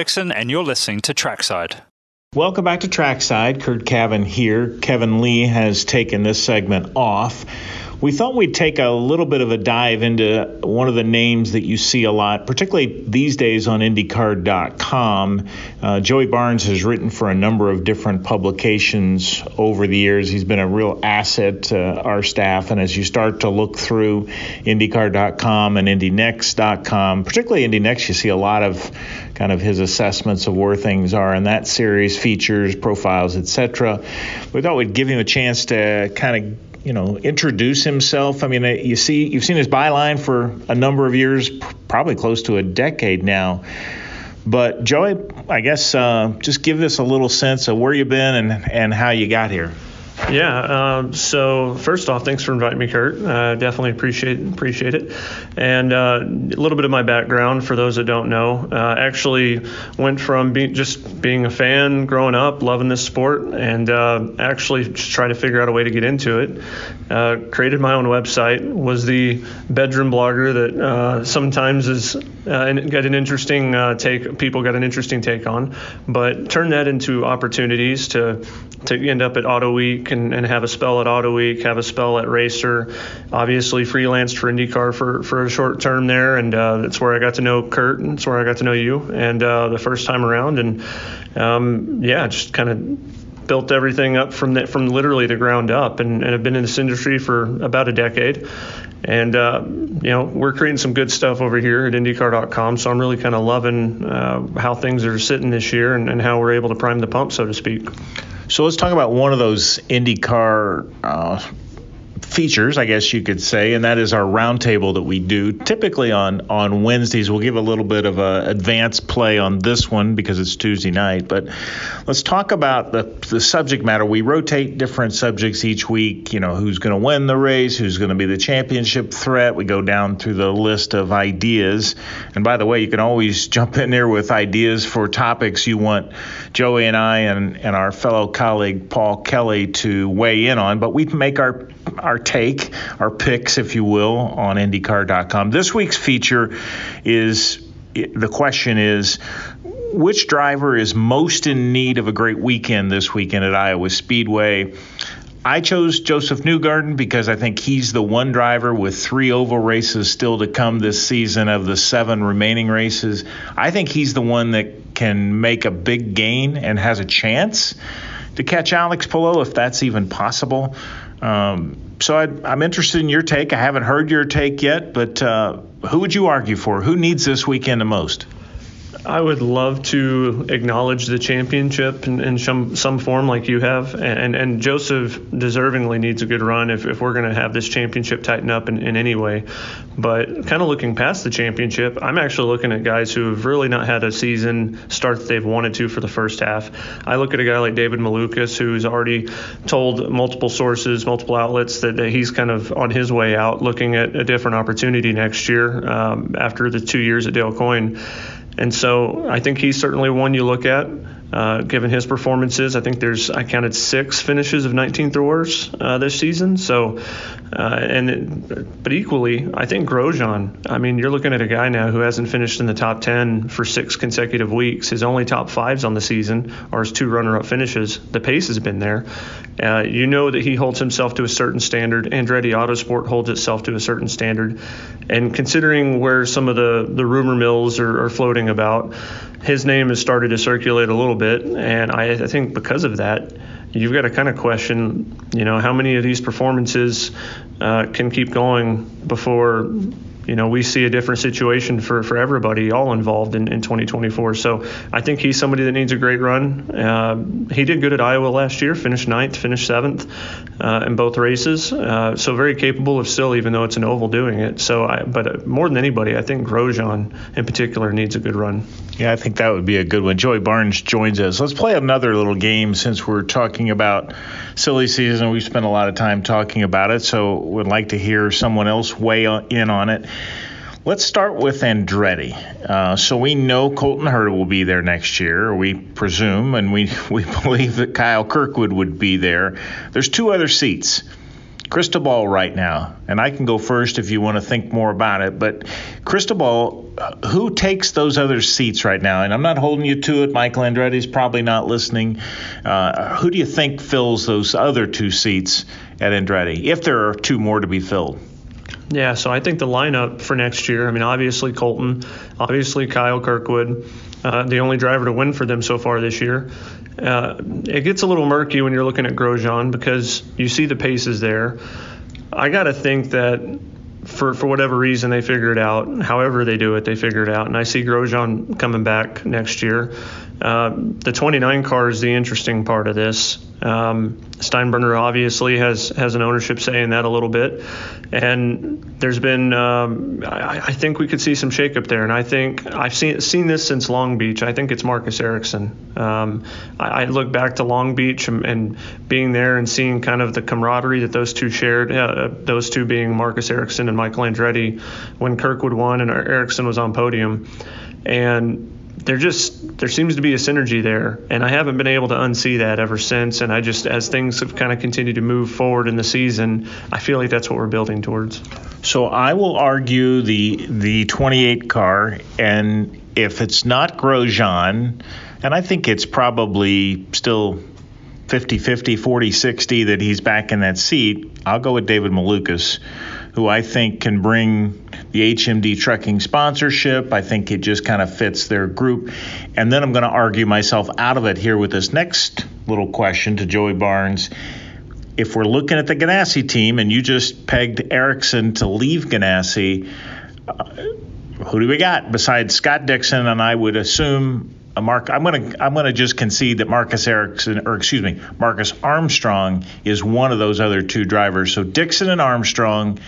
Dixon, and you're listening to Trackside. Welcome back to Trackside. Curt Cavin here. Kevin Lee has taken this segment off we thought we'd take a little bit of a dive into one of the names that you see a lot, particularly these days on IndyCar.com. Uh, Joey Barnes has written for a number of different publications over the years. He's been a real asset to our staff. And as you start to look through IndyCar.com and IndyNext.com, particularly IndyNext, you see a lot of kind of his assessments of where things are in that series, features, profiles, etc. We thought we'd give him a chance to kind of you know, introduce himself. I mean, you see, you've seen his byline for a number of years, probably close to a decade now. But Joey, I guess uh, just give us a little sense of where you've been and and how you got here. Yeah. Um, so first off, thanks for inviting me, Curt. Uh, definitely appreciate appreciate it. And uh, a little bit of my background for those that don't know. Uh, actually, went from being just being a fan growing up, loving this sport, and uh, actually just trying to figure out a way to get into it. Uh, created my own website. Was the bedroom blogger that uh, sometimes is got an interesting take. People got an interesting take on, but turned that into opportunities to to end up at Auto Week and, and have a spell at Auto Week, have a spell at Racer. Obviously, freelanced for IndyCar for, for a short term there, and uh, that's where I got to know Curt, and that's where I got to know you, and uh, the first time around, and um, yeah, just kind of built everything up from the, from literally the ground up, and, and have been in this industry for about a decade. And uh, you know we're creating some good stuff over here at IndyCar.com, so I'm really kind of loving uh, how things are sitting this year and, and how we're able to prime the pump, so to speak. So let's talk about one of those IndyCar uh, features, I guess you could say, and that is our roundtable that we do typically on on Wednesdays. We'll give a little bit of a advanced play on this one because it's Tuesday night, but let's talk about the the subject matter. We rotate different subjects each week. You know, who's going to win the race, who's going to be the championship threat. We go down through the list of ideas, and by the way, you can always jump in there with ideas for topics you want Joey and I and and our fellow colleague Paul Kelly to weigh in on. But we make our our take, our picks, if you will, on IndyCar.com. This week's feature is the question is which driver is most in need of a great weekend this weekend at Iowa Speedway? I chose Josef Newgarden because I think he's the one driver with three oval races still to come this season of the seven remaining races. I think he's the one that can make a big gain and has a chance to catch Alex Palou if that's even possible. Um, so I, am interested in your take. I haven't heard your take yet, but uh, who would you argue for? Who needs this weekend the most? I would love to acknowledge the championship in, in some, some form like you have. And, and Josef deservingly needs a good run if, if we're going to have this championship tighten up in, in any way. But kind of looking past the championship, I'm actually looking at guys who have really not had a season start that they've wanted to for the first half. I look at a guy like David Malukas, who's already told multiple sources, multiple outlets that, that he's kind of on his way out, looking at a different opportunity next year um, after the two years at Dale Coyne. And so I think he's certainly one you look at. Uh, given his performances. I think there's I counted six finishes of 19th or worse uh, this season. So, uh, and it, but equally, I think Grosjean. I mean, you're looking at a guy now who hasn't finished in the top 10 for six consecutive weeks. His only top fives on the season are his two runner-up finishes. The pace has been there. Uh, you know that he holds himself to a certain standard. Andretti Autosport holds itself to a certain standard. And considering where some of the the rumor mills are, are floating about his name has started to circulate a little bit, and I, I think because of that, you've got to kind of question, you know, how many of these performances uh, can keep going before you know, we see a different situation for, for everybody, all involved in, in 2024. So I think he's somebody that needs a great run. Uh, he did good at Iowa last year, finished ninth, finished seventh uh, in both races. Uh, so very capable of still, even though it's an oval, doing it. So, I, but more than anybody, I think Grosjean in particular needs a good run. Yeah, I think that would be a good one. Joey Barnes joins us. Let's play another little game since we're talking about silly season. We've spent a lot of time talking about it, so would like to hear someone else weigh in on it. Let's start with Andretti. Uh, so we know Colton Herta will be there next year, we presume, and we, we believe that Kyle Kirkwood would be there. There's two other seats. Cristobal right now, and I can go first if you want to think more about it. But Cristobal, who takes those other seats right now? And I'm not holding you to it. Michael Andretti's probably not listening. Uh, who do you think fills those other two seats at Andretti, if there are two more to be filled? Yeah, so I think the lineup for next year, I mean, obviously Colton, obviously Kyle Kirkwood, uh, the only driver to win for them so far this year. Uh, it gets a little murky when you're looking at Grosjean because you see the paces there. I got to think that for for whatever reason they figure it out. However they do it, they figure it out. And I see Grosjean coming back next year. Uh, the 29 car is the interesting part of this. Um, Steinbrenner obviously has has an ownership say in that a little bit, and there's been um, I, I, think we could see some shakeup there. And I think I've seen seen this since Long Beach. I think it's Marcus Ericsson. Um, I, I, look back to Long Beach and, and, being there and seeing kind of the camaraderie that those two shared. Uh, those two being Marcus Ericsson and Michael Andretti when Kirkwood won and Ericsson was on podium, and there just there seems to be a synergy there and i haven't been able to unsee that ever since and i just as things have kind of continued to move forward in the season i feel like that's what we're building towards. So i will argue the the 28 car and if it's not grosjean and i think it's probably still 50 50 40 60 that he's back in that seat i'll go with david malukas who i think can bring the HMD trucking sponsorship. I think it just kind of fits their group. And then I'm going to argue myself out of it here with this next little question to Joey Barnes. If we're looking at the Ganassi team and you just pegged Ericsson to leave Ganassi, uh, who do we got besides Scott Dixon? And I would assume a Mark. I'm gonna I'm gonna just concede that Marcus Ericsson, or excuse me, Marcus Armstrong is one of those other two drivers. So Dixon and Armstrong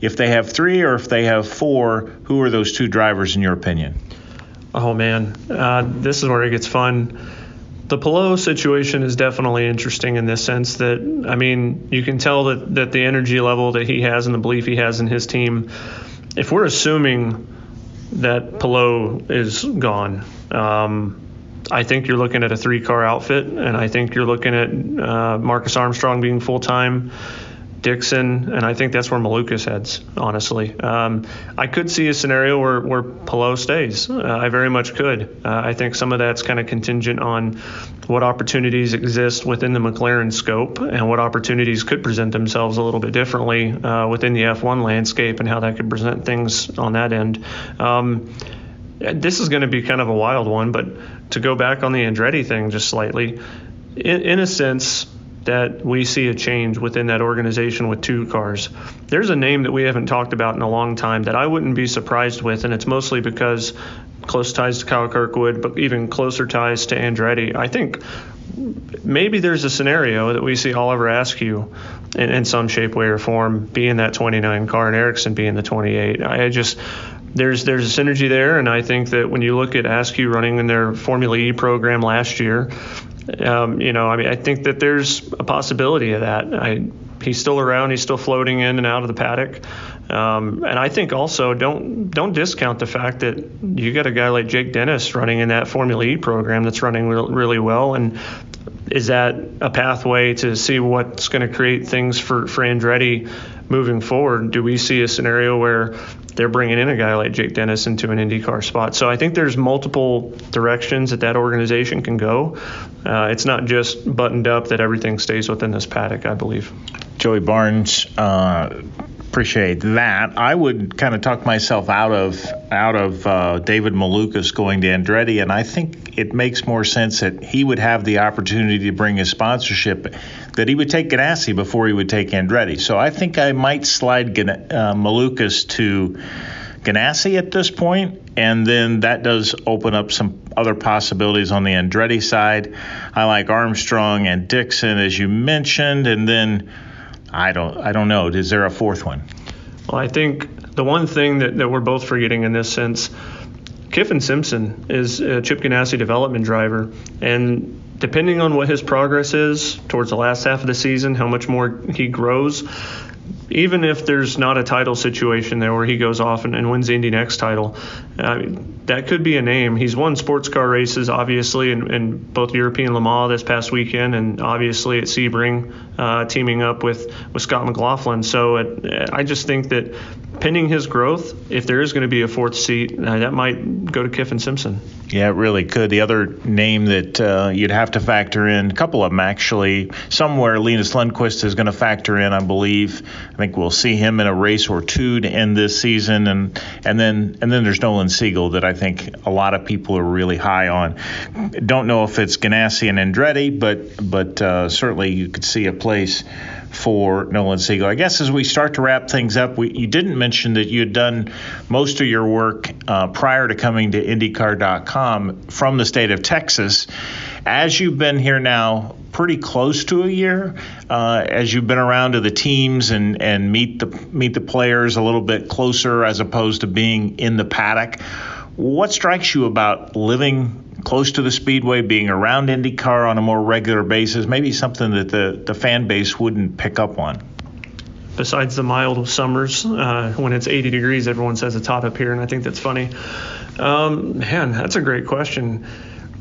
if they have three or if they have four, who are those two drivers in your opinion? Oh man, uh, this is where it gets fun. The Palou situation is definitely interesting in this sense that I mean you can tell that that the energy level that he has and the belief he has in his team. If we're assuming that Palou is gone, um, I think you're looking at a three-car outfit, and I think you're looking at uh, Marcus Armstrong being full-time. Dixon, and I think that's where Malukas heads, honestly. Um, I could see a scenario where, where Palou stays. Uh, I very much could. Uh, I think some of that's kind of contingent on what opportunities exist within the McLaren scope and what opportunities could present themselves a little bit differently uh, within the F1 landscape and how that could present things on that end. Um, this is going to be kind of a wild one, but to go back on the Andretti thing just slightly, in, in a sense, that we see a change within that organization with two cars. There's a name that we haven't talked about in a long time that I wouldn't be surprised with, and it's mostly because close ties to Kyle Kirkwood, but even closer ties to Andretti. I think maybe there's a scenario that we see Oliver Askew in, in some shape, way, or form being that 29 car and Ericsson being the 28. I just there's there's a synergy there, and I think that when you look at Askew running in their Formula E program last year, um, you know, I mean, I think that there's a possibility of that. I, he's still around. He's still floating in and out of the paddock. Um, and I think also don't don't discount the fact that you got a guy like Jake Dennis running in that Formula E program that's running re- really well, and is that a pathway to see what's going to create things for for Andretti moving forward? Do we see a scenario where they're bringing in a guy like Jake Dennis into an IndyCar spot. So I think there's multiple directions that that organization can go. Uh, it's not just buttoned up that everything stays within this paddock, I believe. Joey Barnes, uh, appreciate that. I would kind of talk myself out of out of uh, David Malukas going to Andretti, and I think it makes more sense that he would have the opportunity to bring his sponsorship, that he would take Ganassi before he would take Andretti. So I think I might slide Gan- uh, Malukas to Ganassi at this point, and then that does open up some other possibilities on the Andretti side. I like Armstrong and Dixon, as you mentioned, and then I don't I don't know. Is there a fourth one? Well, I think the one thing that, that we're both forgetting in this sense, Kyffin Simpson is a Chip Ganassi development driver, and depending on what his progress is towards the last half of the season, how much more he grows, even if there's not a title situation there where he goes off and, and wins the Indy Next title, mean, that could be a name. He's won sports car races, obviously, in, in both European Le Mans this past weekend and obviously at Sebring, uh, teaming up with, with Scott McLaughlin. So it, I just think that pending his growth, if there is going to be a fourth seat, uh, that might go to Kyffin Simpson. Yeah, it really could. The other name that uh, you'd have to factor in, a couple of them actually, somewhere Linus Lundqvist is going to factor in, I believe. I think we'll see him in a race or two to end this season, and and then and then there's Nolan Siegel that I think a lot of people are really high on. Don't know if it's Ganassi and Andretti, but but uh, certainly you could see a place for Nolan Siegel. I guess as we start to wrap things up, we, you didn't mention that you had done most of your work uh, prior to coming to IndyCar.com from the state of Texas. As you've been here now pretty close to a year, uh, as you've been around to the teams and, and meet the meet the players a little bit closer as opposed to being in the paddock, what strikes you about living close to the speedway, being around IndyCar on a more regular basis, maybe something that the, the fan base wouldn't pick up on? Besides the mild summers, uh, when it's 80 degrees, everyone says it's hot up here, and I think that's funny. Um, man, that's a great question.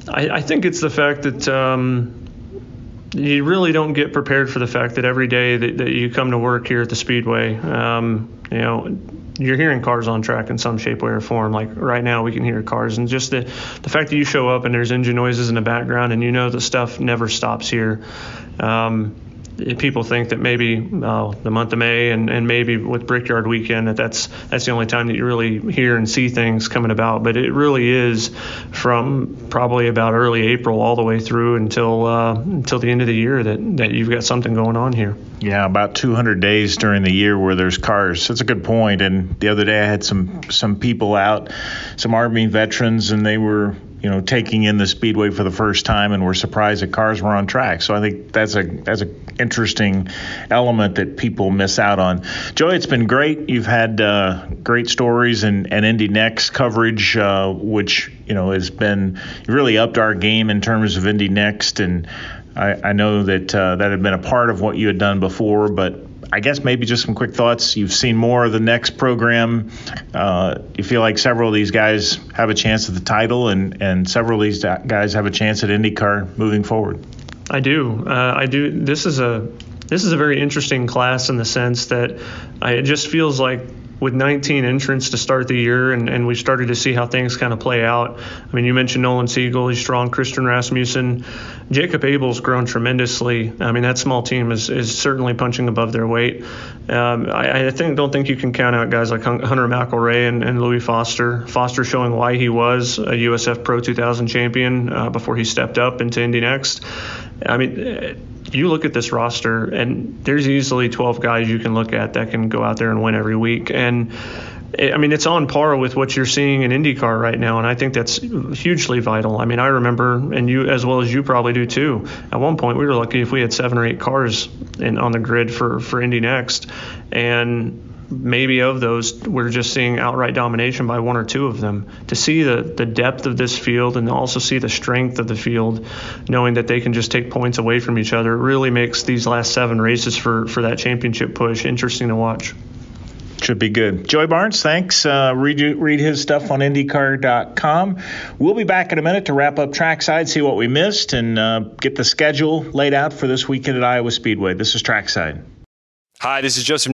I, I think it's the fact that um, you really don't get prepared for the fact that every day that, that you come to work here at the Speedway, um, you know, you're hearing cars on track in some shape, way, or form. Like right now, we can hear cars, and just the the fact that you show up and there's engine noises in the background, and you know the stuff never stops here. Um, people think that maybe uh, the month of May and, and maybe with Brickyard Weekend that that's that's the only time that you really hear and see things coming about. But it really is from probably about early April all the way through until uh, until the end of the year that that you've got something going on here. Yeah, about 200 days during the year where there's cars. That's a good point. And the other day I had some some people out, some Army veterans, and they were you know, taking in the speedway for the first time and were surprised that cars were on track. So I think that's a that's an interesting element that people miss out on. Joey, it's been great. You've had uh, great stories and, and Indy Next coverage, uh, which you know has been really upped our game in terms of Indy Next. And I, I know that uh, that had been a part of what you had done before, but I guess maybe just some quick thoughts. You've seen more of the next program. Uh, you feel like several of these guys have a chance at the title, and, and several of these guys have a chance at IndyCar moving forward. I do. Uh, I do. This is a this is a very interesting class in the sense that I, it just feels like with 19 entrants to start the year, and, and we started to see how things kind of play out. I mean, you mentioned Nolan Siegel, he's strong. Christian Rasmussen, Jacob Abel's grown tremendously. I mean, that small team is, is certainly punching above their weight. Um, I, I think don't think you can count out guys like Hunter McElrea and, and Louis Foster. Foster showing why he was a USF Pro 2000 champion uh, before he stepped up into Indy Next. I mean you look at this roster, and there's easily 12 guys you can look at that can go out there and win every week. And eh, I mean, it's on par with what you're seeing in IndyCar right now, and I think that's hugely vital. I mean, I remember, and you as well as you probably do too. At one point, we were lucky if we had seven or eight cars in, on the grid for for Indy Next, and maybe of those we're just seeing outright domination by one or two of them. To see the, the depth of this field and also see the strength of the field, knowing that they can just take points away from each other, really makes these last seven races for, for that championship push interesting to watch. Should be good. Joey Barnes, thanks. Uh, read, read his stuff on IndyCar.com. We'll be back in a minute to wrap up trackside, see what we missed, and uh, get the schedule laid out for this weekend at Iowa Speedway. This is trackside. Hi, this is Joseph.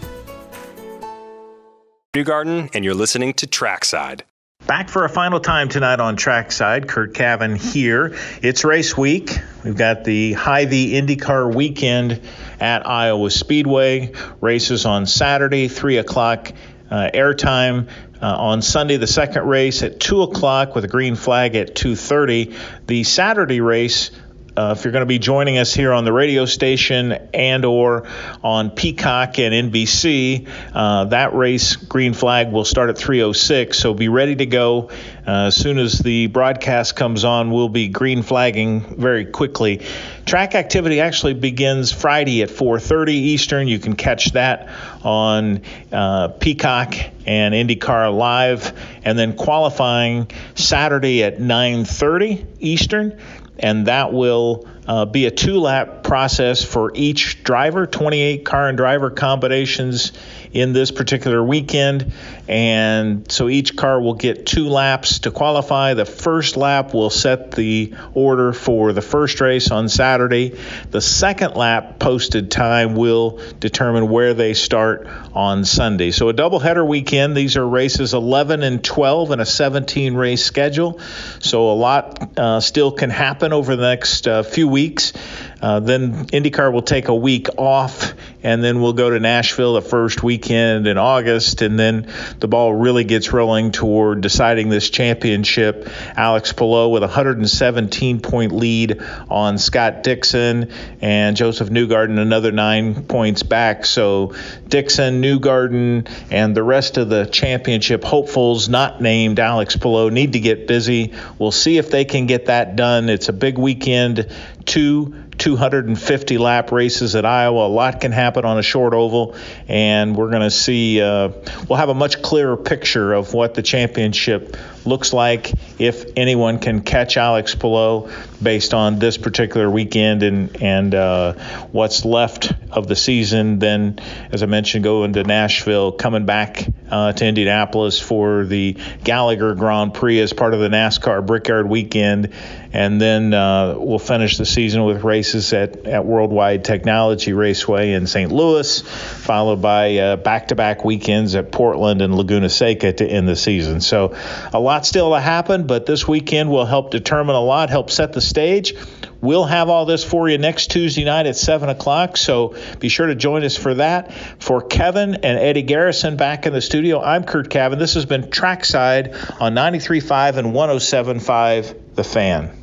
Newgarden, and you're listening to Trackside. Back for a final time tonight on Trackside. Curt Cavin here. It's race week. We've got the Hy-Vee IndyCar weekend at Iowa Speedway. Races on Saturday, 3 o'clock uh, airtime. Uh, on Sunday, the second race at 2 o'clock with a green flag at 2.30. The Saturday race uh, if you're going to be joining us here on the radio station and or on Peacock and NBC, uh, that race green flag will start at 3:06. So be ready to go uh, as soon as the broadcast comes on. We'll be green flagging very quickly. Track activity actually begins Friday at 4:30 Eastern. You can catch that on uh, Peacock and IndyCar Live, and then qualifying Saturday at 9:30 Eastern and that will uh, be a two lap process for each driver, 28 car and driver combinations in this particular weekend. And so each car will get two laps to qualify. The first lap will set the order for the first race on Saturday. The second lap posted time will determine where they start on Sunday. So a doubleheader weekend. These are races 11 and 12 in a 17 race schedule. So a lot uh, still can happen over the next uh, few weeks. Uh, then IndyCar will take a week off, and then we'll go to Nashville the first weekend in August, and then the ball really gets rolling toward deciding this championship. Alex Palou with a 117 point lead on Scott Dixon, and Josef Newgarden another nine points back. So Dixon, Newgarden, and the rest of the championship hopefuls not named Alex Palou need to get busy. We'll see if they can get that done. It's a big weekend. Two 250 lap races at Iowa. A lot can happen on a short oval, and we're going to see, uh, we'll have a much clearer picture of what the championship looks like if anyone can catch Alex Palou based on this particular weekend and, and uh, what's left of the season. Then, as I mentioned, going to Nashville, coming back uh, to Indianapolis for the Gallagher Grand Prix as part of the NASCAR Brickyard weekend. And then uh, we'll finish the season with races at, at Worldwide Technology Raceway in St. Louis, followed by back to back weekends at Portland and Laguna Seca to end the season. So, a lot still to happen, but this weekend will help determine a lot, help set the stage. We'll have all this for you next Tuesday night at 7 o'clock, so be sure to join us for that. For Kevin and Eddie Garrison back in the studio, I'm Curt Cavin. This has been Trackside on 93.5 and 107.5 The Fan.